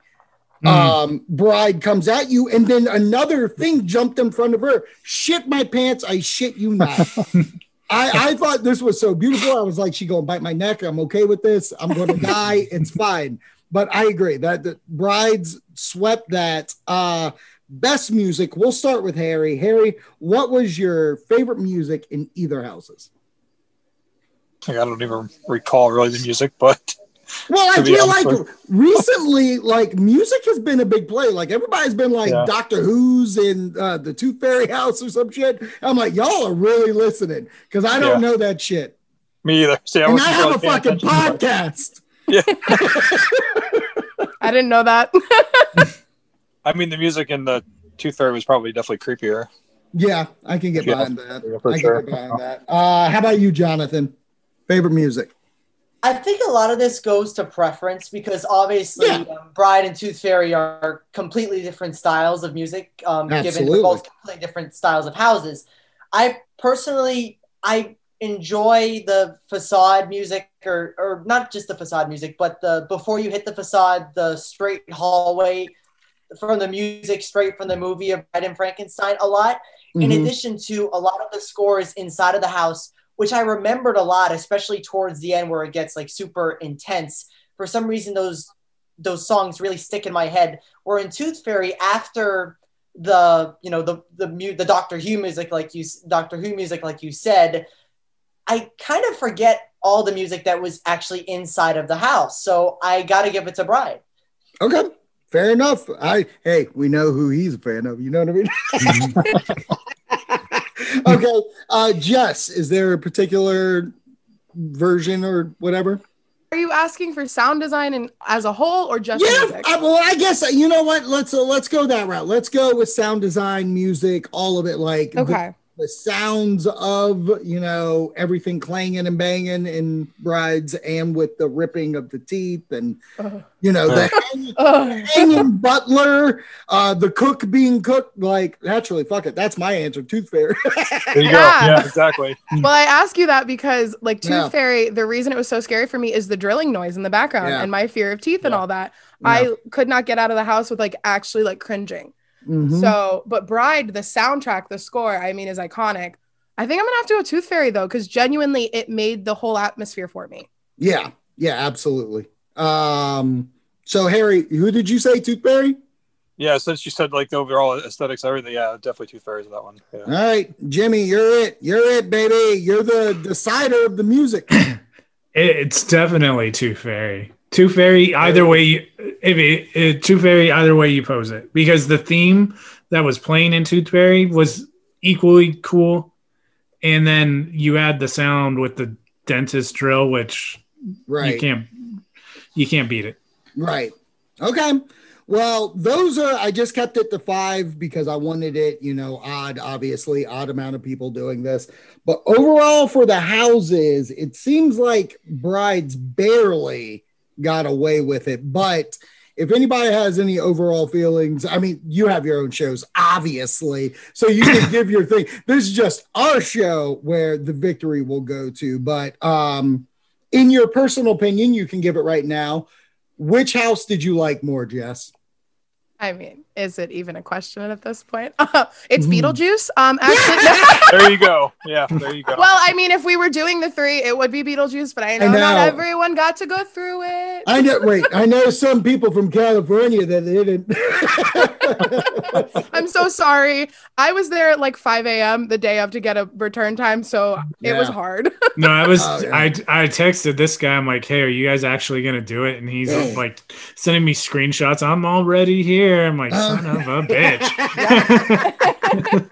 Mm. um, bride comes at you, and then another thing jumped in front of her. Shit my pants, I shit you not. I, I thought this was so beautiful. I was like, she gonna bite my neck. I'm okay with this. I'm gonna die. It's fine. But I agree that the brides swept that. Uh, best music. We'll start with Harry. Harry, what was your favorite music in either houses? I don't even recall really the music, but Well, I feel like with- recently, like music has been a big play. Like everybody's been like Yeah. Doctor Who's in uh, the Tooth Fairy house or some shit. I'm like, y'all are really listening because I don't Yeah. know that shit. me either. See, I and I have really a paying fucking attention, but- podcast. I didn't know that. I mean, the music in the Tooth Fairy was probably definitely creepier. Yeah, I can get Yeah. behind that. Yeah, for I sure. get behind that. Uh, how about you, Jonathan? Favorite music? I think a lot of this goes to preference because obviously Yeah. um, Bride and Tooth Fairy are completely different styles of music, um, given they're both completely different styles of houses. I personally, I enjoy the facade music, or or not just the facade music, but the before you hit the facade, the straight hallway from the music straight from the movie of Bride and Frankenstein a lot in Mhm. addition to a lot of the scores inside of the house, which I remembered a lot, especially towards the end where it gets like super intense. For some reason, those those songs really stick in my head. Where in Tooth Fairy, after the you know the the mu- the Doctor Who music, like you s- Doctor Who music, like you said, I kind of forget all the music that was actually inside of the house. So I got to give it to Bride. Okay, fair enough. I hey, we know who he's a fan of. You know what I mean? okay, uh, Jess, is there a particular version or whatever? Are you asking for sound design and as a whole or just Yeah, music? I, well, I guess uh, you know what. Let's uh, let's go that route. Let's go with sound design, music, all of it. Like okay. the sounds of you know everything clanging and banging in brides and with the ripping of the teeth and Ugh. you know the hanging, Ugh. hanging butler uh the cook being cooked like naturally fuck it that's my answer tooth fairy There you Yeah. go. Yeah, exactly. Well, I ask you that because, like, Tooth Yeah. Fairy, the reason it was so scary for me is the drilling noise in the background Yeah. and my fear of teeth and all that. Yeah. I could not get out of the house with like actually like cringing. Mhm. So, but Bride, the soundtrack, the score, I mean, is iconic. I think I'm gonna have to go Tooth Fairy though, because genuinely, it made the whole atmosphere for me. yeah yeah absolutely um so harry who did you say tooth fairy Yeah, since you said like the overall aesthetics, everything, yeah, definitely Tooth Fairy Fairy's that one. Yeah. all right jimmy you're it you're it baby you're the decider of the music it's definitely Tooth Fairy. Tooth Fairy, either way, you, if it, it, Tooth Fairy, either way you pose it, because the theme that was playing in Tooth Fairy was equally cool, and then you add the sound with the dentist drill, which right you can't you can't beat it. Right. Okay. Well, those are, I just kept it to five because I wanted it, you know, odd, obviously, odd amount of people doing this. But overall, for the houses, it seems like Brides barely got away with it. But if anybody has any overall feelings, I mean, you have your own shows, obviously. So you can give your thing. This is just our show where the victory will go to. But, um, in your personal opinion, you can give it right now. Which house did you like more, Jess? I mean, is it even a question at this point? it's Mhm. Beetlejuice. Um, actually, There you go. Yeah, there you go. well, I mean, if we were doing the three, it would be Beetlejuice, but I know, know. not everyone got to go through it. I know. Wait, I know some people from California that didn't. I'm so sorry. I was there at like 5 a.m. the day of to get a return time, so it was hard. No, I was Oh, yeah. I I texted this guy. I'm like, hey, are you guys actually gonna do it? And he's Yeah. like sending me screenshots. I'm already here. I'm like, son of a bitch.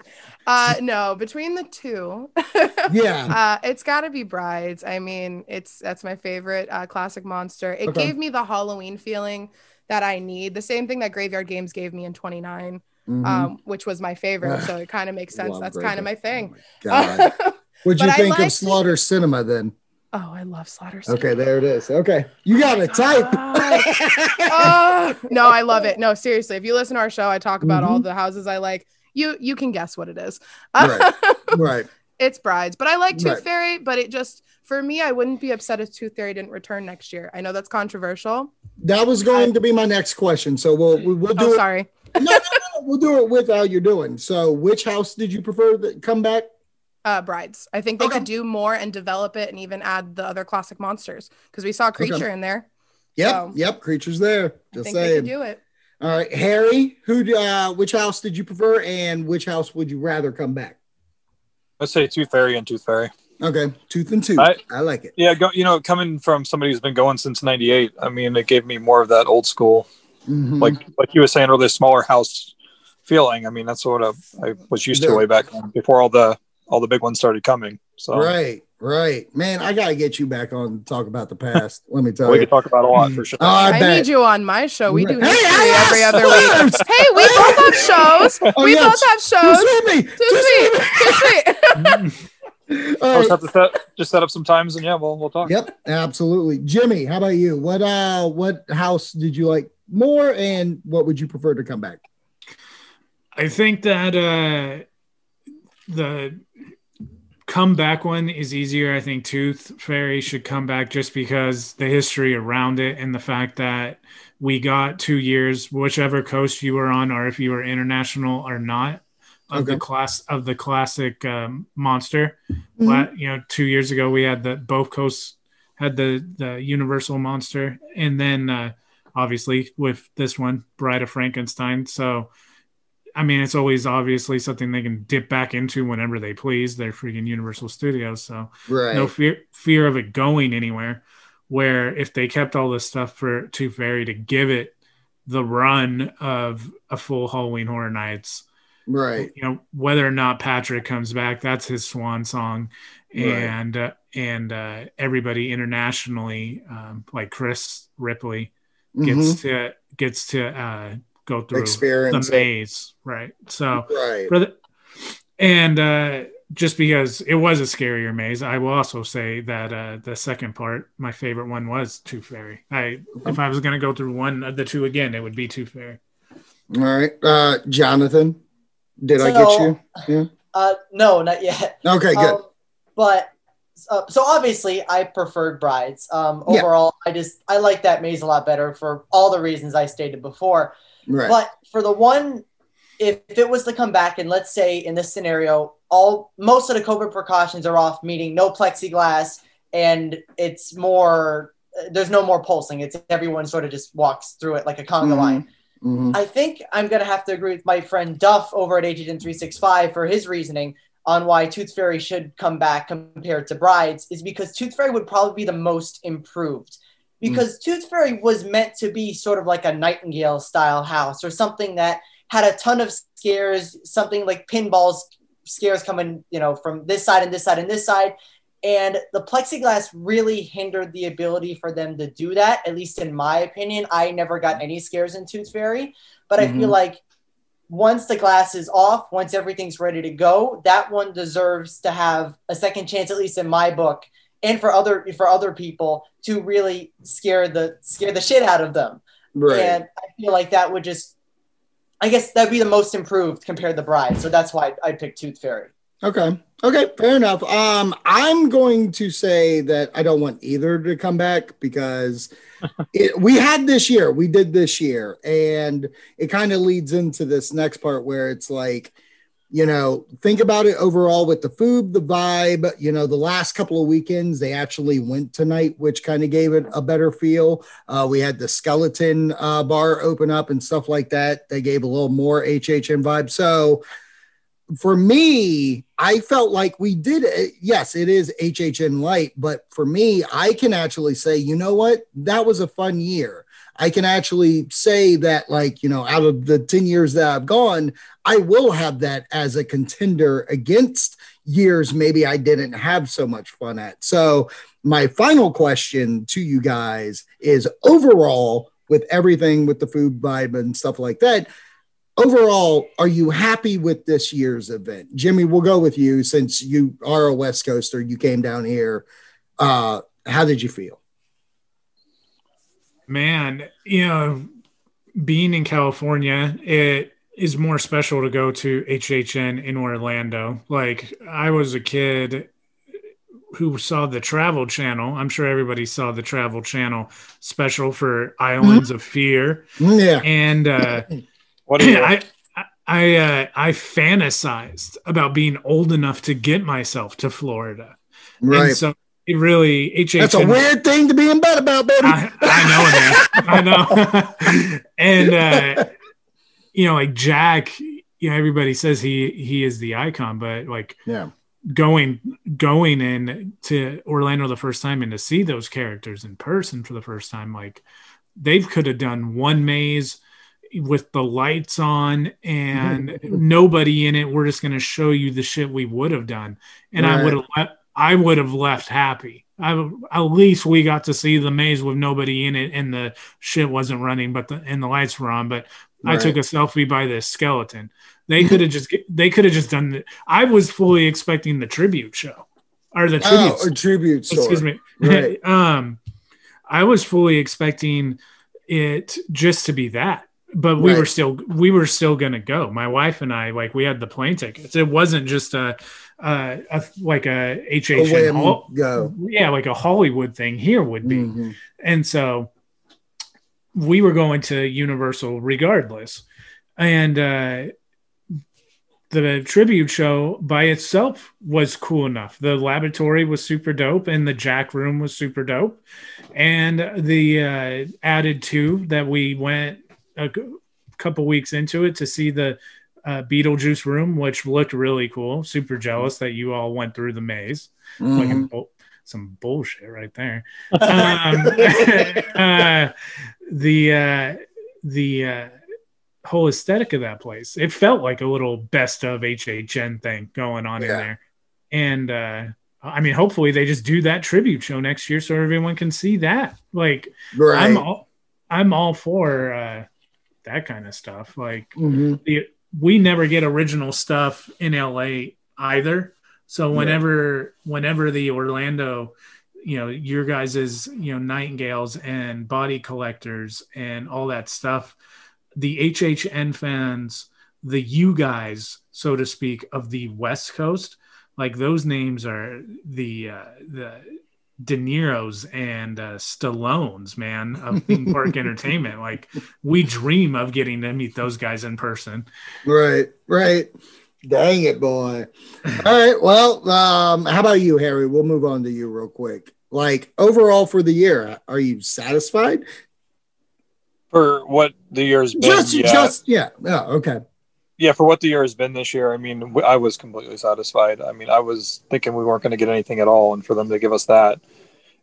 uh, no, between the two, yeah. uh, it's got to be Brides. I mean, it's that's my favorite uh, classic monster. It Okay. gave me the Halloween feeling that I need. The same thing that Graveyard Games gave me in 29, Mhm. um, which was my favorite. So it kind of makes sense. Love That's kind of my thing. Oh my God. What'd you think of Slaughter Cinema then? Oh, I love Slaughter. Okay, there it is. Okay, you got to type. Oh, no, I love it. No, seriously, if you listen to our show, I talk about all Mhm. the houses I like. You you can guess what it is. right, right. it's Brides, but I like Tooth Right. Fairy. But it just for me, I wouldn't be upset if Tooth Fairy didn't return next year. I know that's controversial. That was going to be my next question. So we'll we'll, we'll do Oh, it. sorry. No, no, no, we'll do it with how you're doing. So, which house did you prefer that come back? Uh, Brides. I think they Okay. could do more and develop it, and even add the other classic monsters because we saw Creature in there. Yep, So- yep. Creatures there. I Just think they saying. could do it. All right, Harry. Who? Uh, which house did you prefer, and which house would you rather come back? Let's say Tooth Fairy and Tooth Fairy. Okay, tooth and tooth. I- I like it. Yeah, go, you know, coming from somebody who's been going since '98, I mean, it gave me more of that old school, Mhm. like like you were saying earlier, smaller house feeling. I mean, that's what I, I was used to way back then, before all the all the big ones started coming. So Right, right. Man, I gotta get you back on to talk about the past. Let me tell we you. could talk about a lot for sure. Oh, I, I, need you on my show. We do Hey, history I every asked other week. Hey, we both have shows. Oh, we yes. both have Too shows. sweet. Too Too sweet. sweet. Too sweet. All I'll just right. have to set, just set up some times and yeah, we'll we'll talk. Yep, absolutely. Jimmy, how about you? What uh what house did you like more and what would you prefer to come back? I think that uh, the comeback one is easier. I think Tooth Fairy should come back just because the history around it and the fact that we got two years, whichever coast you were on, or if you were international or not, of Okay. the class of the classic um, monster. Mhm. La- you know, two years ago we had the both coasts had the the universal monster, and then uh, obviously with this one, Bride of Frankenstein. So I mean, it's always obviously something they can dip back into whenever they please. They're freaking Universal Studios, so Right. no fear fear of it going anywhere. Where if they kept all this stuff for Tooth Fairy to give it the run of a full Halloween Horror Nights, Right. you know whether or not Patrick comes back, that's his swan song, Right. and uh, and uh, everybody internationally, um, like Chris Ripley, gets Mhm. to gets to uh, go through Experience the it. maze, right? So Right. for the and uh, just because it was a scarier maze, I will also say that uh, the second part, my favorite one was Tooth Fairy. I if I was gonna go through one of the two again, it would be Tooth Fairy. All right. Uh Jonathan, did I get you? Yeah. Uh, no, not yet. Okay, good. Um, but uh, so obviously, I preferred Brides. Um, Yeah. overall, I just I like that maze a lot better for all the reasons I stated before. Right. But for the one, if, if it was to come back and let's say in this scenario, all most of the COVID precautions are off, meaning no plexiglass, and it's more there's no more pulsing. It's everyone sort of just walks through it like a conga Mhm. line. Mhm. I think I'm gonna have to agree with my friend Duff over at Agent 365 for his reasoning on why Tooth Fairy should come back compared to Brides is because Tooth Fairy would probably be the most improved. Because Tooth Fairy was meant to be sort of like a Nightingale style house or something that had a ton of scares, something like pinballs scares coming, you know, from this side and this side and this side. And the plexiglass really hindered the ability for them to do that, at least in my opinion. I never got any scares in Tooth Fairy, but I feel Mhm. like once the glass is off, once everything's ready to go, that one deserves to have a second chance, at least in my book, and for other for other people to really scare the scare the shit out of them. Right. And I feel like that would just I guess that'd be the most improved compared to the Bride. So that's why I picked Tooth Fairy. Okay. Okay, fair enough. Um, I'm going to say that I don't want either to come back because it, we had this year, we did this year, and it kind of leads into this next part where it's like, you know, think about it overall with the food, the vibe. You know, the last couple of weekends they actually went tonight, which kind of gave it a better feel. Uh, we had the skeleton uh, bar open up and stuff like that. They gave a little more HHN vibe. So for me, I felt like we did. It. Yes, it is HHN light, but for me, I can actually say, you know what, that was a fun year. I can actually say that, like, you know, out of the 10 years that I've gone, I will have that as a contender against years maybe I didn't have so much fun at. So, my final question to you guys is overall, with everything with the food vibe and stuff like that, overall, are you happy with this year's event? Jimmy, we'll go with you since you are a West Coaster. You came down here. Uh, how did you feel? Man, you know, being in California, it is more special to go to HHN in Orlando. Like I was a kid who saw the Travel Channel. I'm sure everybody saw the Travel Channel special for Islands mm-hmm. of Fear. Yeah, and uh, what do you? I I uh, I fantasized about being old enough to get myself to Florida. Right. And so it really HHN, That's a weird thing to be in bed about, baby. I, I know, man. I know. and uh, you know, like Jack, you know, everybody says he he is the icon, but like yeah, going going in to Orlando the first time and to see those characters in person for the first time, like they could have done one maze with the lights on and nobody in it. We're just going to show you the shit we would have done, and right. I would have left. I would have left happy. I, at least we got to see the maze with nobody in it, and the shit wasn't running, but the and the lights were on. But right. I took a selfie by this skeleton. They could have just they could have just done. The, I was fully expecting the tribute show or the tribute oh, tribute. Store. Excuse me. Right. um, I was fully expecting it just to be that but we right. were still we were still gonna go. My wife and I like we had the plane tickets. It wasn't just a, a, a like a HH Hol- go. Yeah, like a Hollywood thing here would be. Mm-hmm. And so we were going to Universal regardless. And uh the tribute show by itself was cool enough. The laboratory was super dope, and the Jack room was super dope. And the uh, added two that we went a couple weeks into it to see the uh, Beetlejuice room, which looked really cool. Super jealous that you all went through the maze. Mm-hmm. Like some bullshit right there. um, uh, the uh, the uh, whole aesthetic of that place, it felt like a little best of HHN thing going on yeah. in there. And uh, I mean, hopefully they just do that tribute show next year so everyone can see that. Like, right. I'm all I'm all for uh, that kind of stuff. Like mm-hmm. the we never get original stuff in LA either. So whenever yeah. whenever the Orlando, you know, your guys is you know nightingales and body collectors and all that stuff, the HHN fans, the you guys, so to speak, of the West Coast, like those names are the uh, the De Niro's and uh, Stallone's, man, of theme park entertainment. Like we dream of getting to meet those guys in person. Right, right. Dang it, boy. All right. Well, um, how about you, Harry? We'll move on to you real quick. Like overall for the year, are you satisfied? For what the year's been? Just, yeah. just yeah. Yeah. Okay yeah, for what the year has been this year, I mean, I was completely satisfied. I mean, I was thinking we weren't going to get anything at all, and for them to give us that,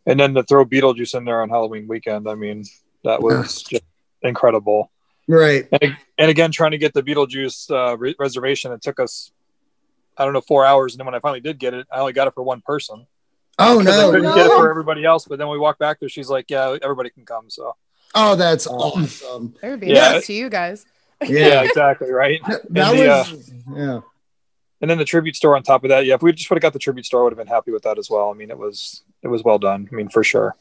and then to throw Beetlejuice in there on Halloween weekend, I mean, that was just incredible. Right. And, and, again, trying to get the Beetlejuice uh, re- reservation, it took us, I don't know, four hours, and then when I finally did get it, I only got it for one person. Oh no! I couldn't no. get it for everybody else, but then we walked back there. She's like, "Yeah, everybody can come." So. Oh, that's awesome. It would be yeah. nice to you guys. Yeah, yeah exactly. Right. That the, was, uh, yeah. And then the tribute store on top of that. Yeah, if we just would have got the tribute store, I would have been happy with that as well. I mean, it was it was well done. I mean, for sure.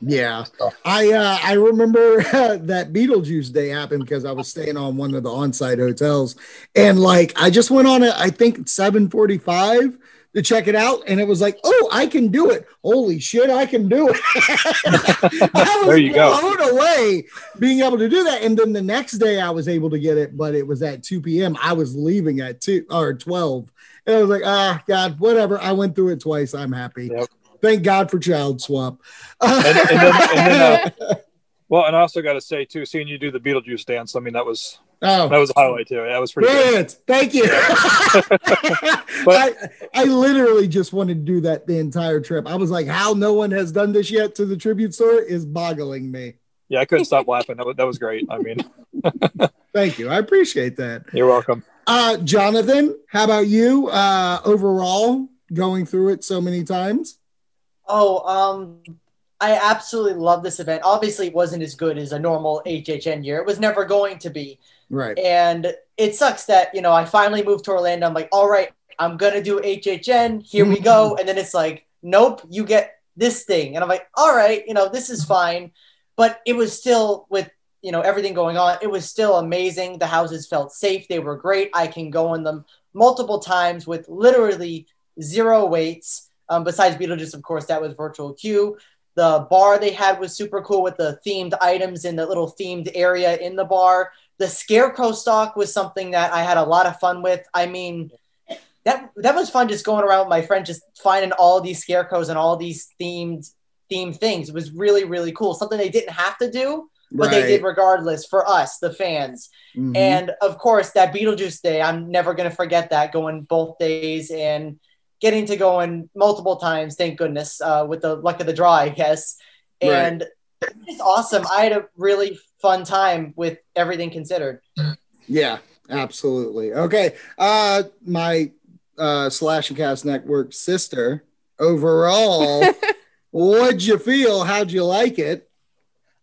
Yeah, I uh, I remember that Beetlejuice day happened because I was staying on one of the on-site hotels, and like I just went on it. I think seven forty-five to check it out, and it was like, oh, I can do it! Holy shit, I can do it! I was There you go. blown away being able to do that, and then the next day I was able to get it, but it was at two p.m. I was leaving at two or twelve, and I was like, ah, God, whatever. I went through it twice. I'm happy. Yep. Thank God for Child Swap. And, and then, and then uh, well, and I also got to say too, seeing you do the Beetlejuice dance. I mean, that was Oh, that was a highlight too. That was pretty good. Thank you. I, I literally just wanted to do that the entire trip. I was like, how no one has done this yet to the tribute store is boggling me. Yeah, I couldn't stop laughing. That was, that was great. I mean, Thank you. I appreciate that. you're welcome. Uh, Jonathan, how about you? Uh, overall, going through it so many times. Oh, um, I absolutely love this event. Obviously, it wasn't as good as a normal HHN year. It was never going to be. Right. And it sucks that, you know, I finally moved to Orlando. I'm like, all right, I'm going to do HHN. Here we go. And then it's like, nope, you get this thing. And I'm like, all right, you know, this is fine. But it was still with, you know, everything going on, it was still amazing. The houses felt safe. They were great. I can go in them multiple times with literally zero waits. Um, besides Beetlejuice, of course, that was virtual queue. The bar they had was super cool with the themed items in the little themed area in the bar. The scarecrow stock was something that I had a lot of fun with. I mean, that that was fun just going around with my friend, just finding all these scarecrows and all these themed themed things. It was really really cool. Something they didn't have to do, but they did regardless for us, the fans. Mhm. And of course, that Beetlejuice day, I'm never going to forget that going both days and getting to go in multiple times. Thank goodness, uh, with the luck of the draw, I guess. Right. And it's awesome. I had a really fun time with everything considered. Yeah, absolutely. Okay. Uh my uh Slash and Cast Network sister, overall, what'd you feel? How'd you like it?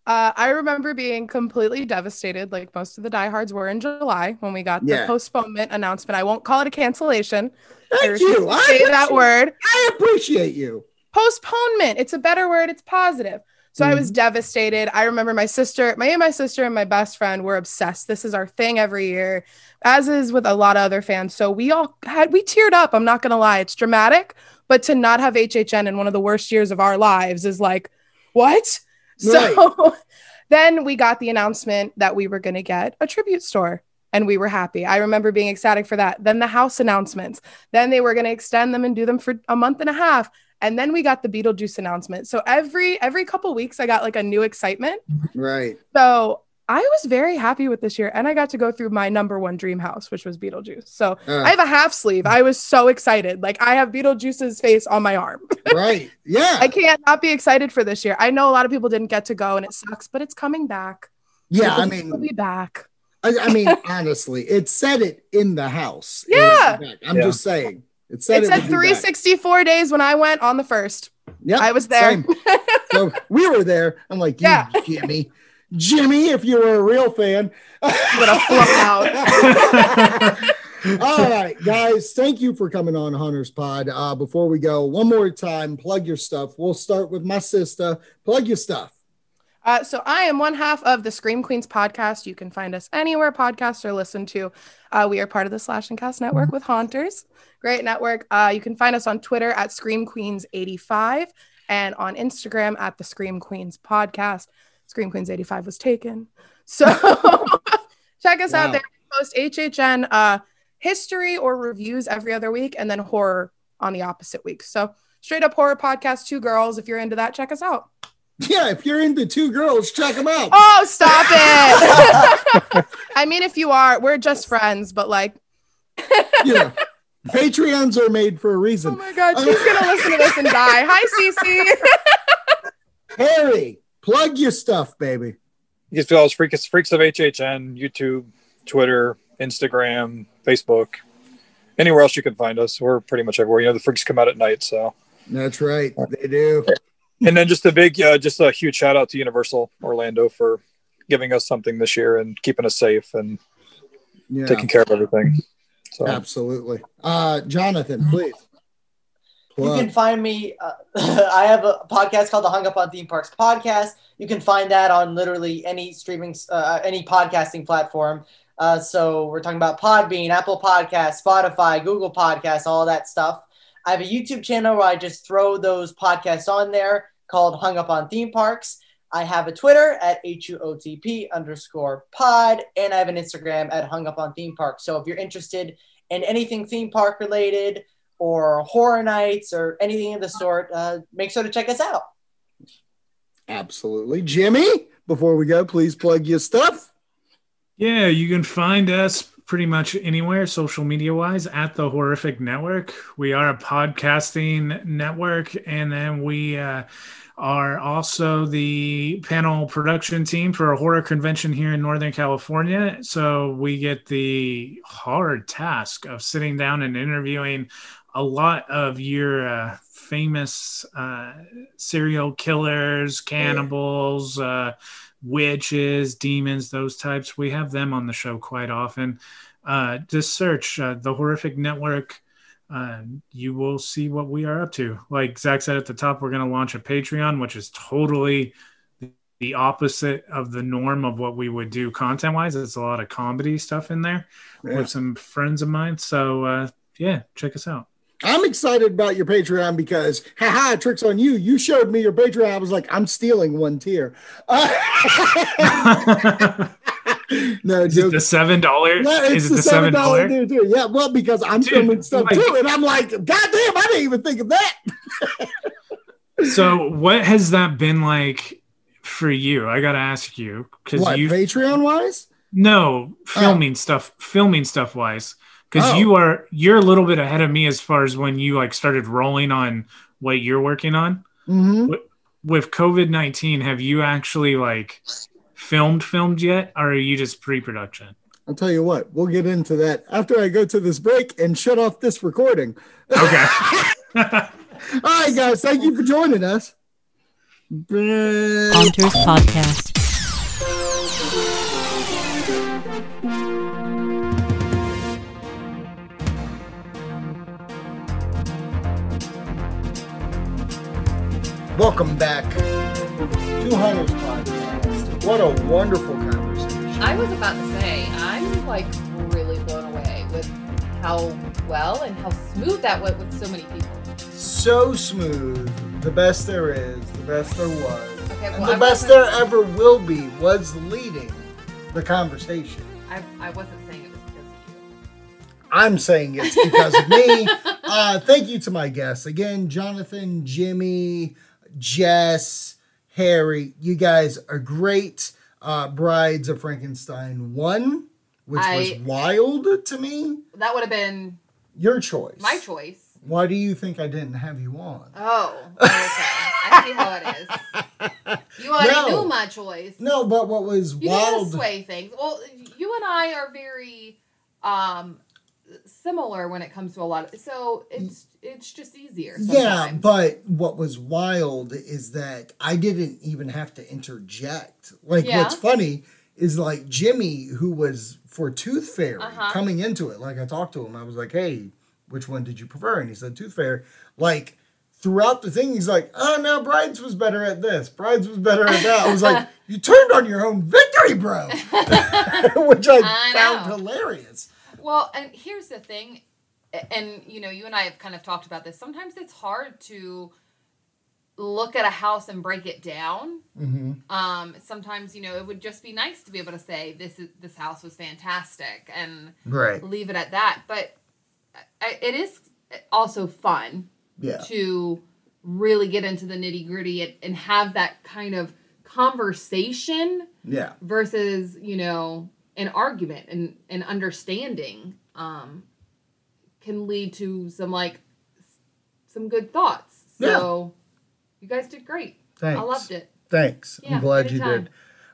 Uh, I remember being completely devastated, like most of the diehards were in July when we got the Yeah. postponement announcement. I won't call it a cancellation. Thank refuse you. to I say that appreciate- word. I appreciate you. Postponement. It's a better word. It's positive. So I was mm-hmm. devastated. I remember my sister, my and my sister and my best friend were obsessed. This is our thing every year, as is with a lot of other fans. So we all had we teared up. I'm not gonna lie, it's dramatic, but to not have HHN in one of the worst years of our lives is like, what? So then we got the announcement that we were gonna get a tribute store. And we were happy. I remember being ecstatic for that. Then the house announcements. Then they were going to extend them and do them for a month and a half and then we got the Beetlejuice announcement. So every every couple weeks I got like a new excitement. Right. So I was very happy with this year and I got to go through my number one dream house, which was Beetlejuice. So Uh. I have a half sleeve. I was so excited. Like I have Beetlejuice's face on my arm. Right. Yeah. I can't not be excited for this year. I know a lot of people didn't get to go and it sucks, but it's coming back. Yeah, I It'll mean, be back. I, I mean, honestly, it said it in the house. Yeah. I'm Yeah. just saying. It said It it said back. 364 days when I went on the first. Yeah, I was there. so we were there. I'm like, you, Yeah. Jimmy, Jimmy, if you were a real fan, Would have flown out. All right, guys, thank you for coming on Haunters Pod. Uh, before we go, one more time, plug your stuff. We'll start with my sister. Plug your stuff. Uh, so I am one half of the Scream Queens podcast. You can find us anywhere podcasts are listened to. Uh, we are part of the Slash and Cast network with Haunters. Great network. Uh, you can find us on Twitter at Scream Queens 85 and on Instagram at the Scream Queens podcast. Scream Queens 85 was taken. So check us Wow. out there. We post HHN uh, history or reviews every other week and then horror on the opposite week. So straight up horror podcast, two girls. If you're into that, check us out. Yeah, if you're into two girls, check them out. Oh, stop it. I mean, if you are, we're just friends, but like, You know, Patreons are made for a reason. oh my God, she's uh, going to listen to this and die. Hi, Cece. Harry, plug your stuff, baby. You can follow us Freaks, Freaks of HHN, YouTube, Twitter, Instagram, Facebook, anywhere else you can find us. We're pretty much everywhere. You know, the freaks come out at night. So, That's right. They do. And then just a big, uh, just a huge shout out to Universal Orlando for giving us something this year and keeping us safe and Yeah, taking care of everything. So, absolutely. Uh, Jonathan, please. You can find me. Uh, I have a podcast called the Hung Up on Theme Parks podcast. You can find that on literally any streaming, uh, any podcasting platform. Uh, so we're talking about Podbean, Apple Podcasts, Spotify, Google Podcasts, all that stuff. I have a YouTube channel where I just throw those podcasts on there called Hung Up on Theme Parks. I have a Twitter at HUOTP underscore pod, and I have an Instagram at Hung Up on Theme Park. So if you're interested in anything theme park related or horror nights or anything of the sort, uh, make sure to check us out. Absolutely. Jimmy, before we go, please plug your stuff. Yeah, you can find us pretty much anywhere social media wise at the Horrific Network. We are a podcasting network, and then we uh, are also the panel production team for a horror convention here in Northern California. So we get the hard task of sitting down and interviewing a lot of your uh, famous uh, serial killers, cannibals, uh, witches, demons, those types. We have them on the show quite often. Uh, just search uh, the Horrific Network. Uh, you will see what we are up to. Like Zach said at the top, we're going to launch a Patreon, which is totally the opposite of the norm of what we would do content wise. There's a lot of comedy stuff in there Yeah. with some friends of mine. So, uh, yeah, check us out. I'm excited about your Patreon because, haha, tricks on you. You showed me your Patreon. I was like, I'm stealing one tier. Uh, no, Is joke. the seven dollar? Yeah, it's it the seven dollar. Yeah, well, because I'm Dude, filming stuff like- too, and I'm like, God damn, I didn't even think of that. So, what has that been like for you? I got to ask you because you Patreon wise? no filming stuff, filming stuff wise, because Oh. you are you're a little bit ahead of me as far as when you like started rolling on what you're working on Mm-hmm. with COVID nineteen. Have you actually like filmed filmed yet, or are you just pre production? I'll tell you what, we'll get into that after I go to this break and shut off this recording. Okay. All right, guys, thank you for joining us. Haunters Podcast. Welcome back to Haunter's Podcast. What a wonderful conversation. I was about to say, I'm like really blown away with how well and how smooth that went with so many people. So smooth. The best there is, the best there was. Okay, and the I best there ever will be was leading the conversation. I, I wasn't saying it was because of you. I'm saying it's because of me. Uh, thank you to my guests. Again, Jonathan, Jimmy, Jess, Harry. You guys are great. Uh, Brides of Frankenstein 1, which I- was wild to me. That would have been Your choice. my choice. Why do you think I didn't have you on? Oh, okay. I see how it is. You already No. knew my choice. No, but what was You how to sway things. Well, you and I are very um similar when it comes to a lot of so it's it's just easier. Yeah, but what was wild is that I didn't even have to interject. Like, Yeah. what's funny is like Jimmy, who was for Tooth Fairy, Uh-huh. coming into it. Like, I talked to him, I was like, "Hey, which one did you prefer?" And he said Tooth Fairy. Like throughout the thing, he's like, "Oh no, Brides was better at this. Brides was better at that." I was like, "You turned on your own victory, bro," which I, I found hilarious. Well, and here's the thing, and you know, you and I have kind of talked about this. Sometimes it's hard to look at a house and break it down. Mm-hmm. Um, sometimes you know it would just be nice to be able to say this is this house was fantastic and Right. leave it at that. But it is also fun Yeah. to really get into the nitty gritty and, and have that kind of conversation Yeah. versus you know an argument and an understanding um can lead to some like some good thoughts so you guys did great Thanks. i loved it Thanks. Yeah, I'm glad you anytime. did.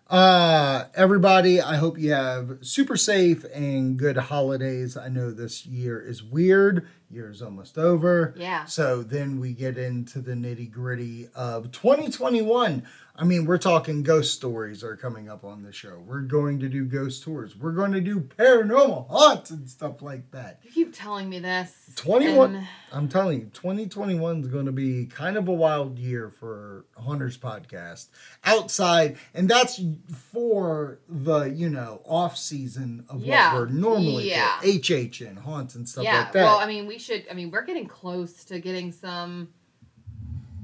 Uh, everybody, I hope you have super safe and good holidays. I know this year is weird. Year's almost over. Yeah. So then we get into the nitty gritty of 2021. I mean, we're talking ghost stories are coming up on the show. We're going to do ghost tours. We're going to do paranormal haunts and stuff like that. You keep telling me this. 21 and- I'm telling you 2021 is going to be kind of a wild year for Haunters podcast outside and that's for the you know off season of Yeah. what we're normally Yeah. HH and haunts and stuff yeah. like that Well, I mean, we should. I mean, we're getting close to getting some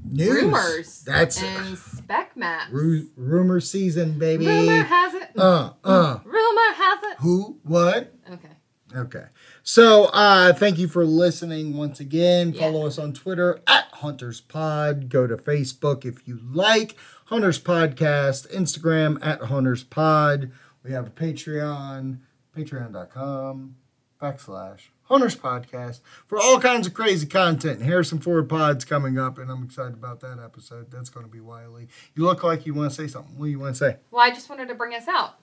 News. rumors. that's and spec maps. ru- rumor season baby Rumor has it. uh uh Rumor has it. who what Okay. Okay. So uh thank you for listening once again. Yeah. Follow us on Twitter at Haunters Pod. Go to Facebook if you like. Haunters Podcast. Instagram at Haunters Pod. We have a Patreon, patreon.com backslash Haunters Podcast for all kinds of crazy content. Harrison Ford Pod's coming up, and I'm excited about that episode. That's going to be wily. You look like you want to say something. What do you want to say? Well, I just wanted to bring us out.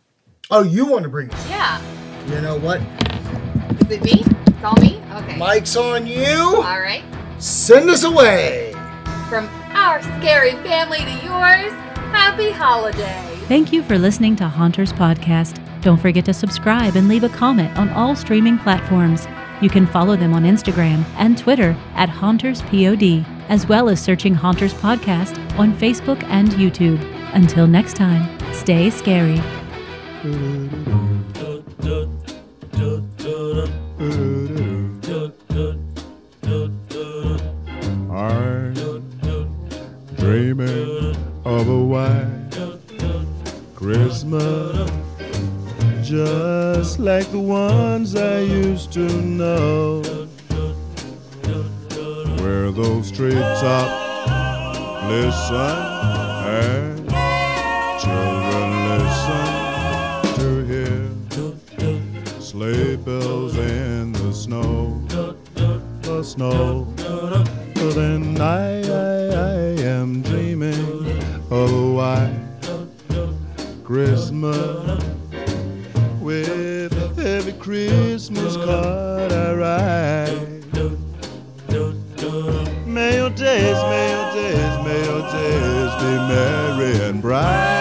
Oh, you want to bring us? Yeah. You know what? Is it me? It's all me? Okay. Mike's on you. All right. Send us away. From our scary family to yours, happy holiday. Thank you for listening to Haunters Podcast. Don't forget to subscribe and leave a comment on all streaming platforms. You can follow them on Instagram and Twitter at HauntersPod, as well as searching Haunters Podcast on Facebook and YouTube. Until next time, stay scary. I'm dreaming of a white Christmas, just like the ones I used to know, where those treetops listen and children listen to hear sleigh bells in the snow, the snow. But then I, I, I am dreaming of a white Christmas Christmas card I write. May your days, may your days, may your days be merry and bright.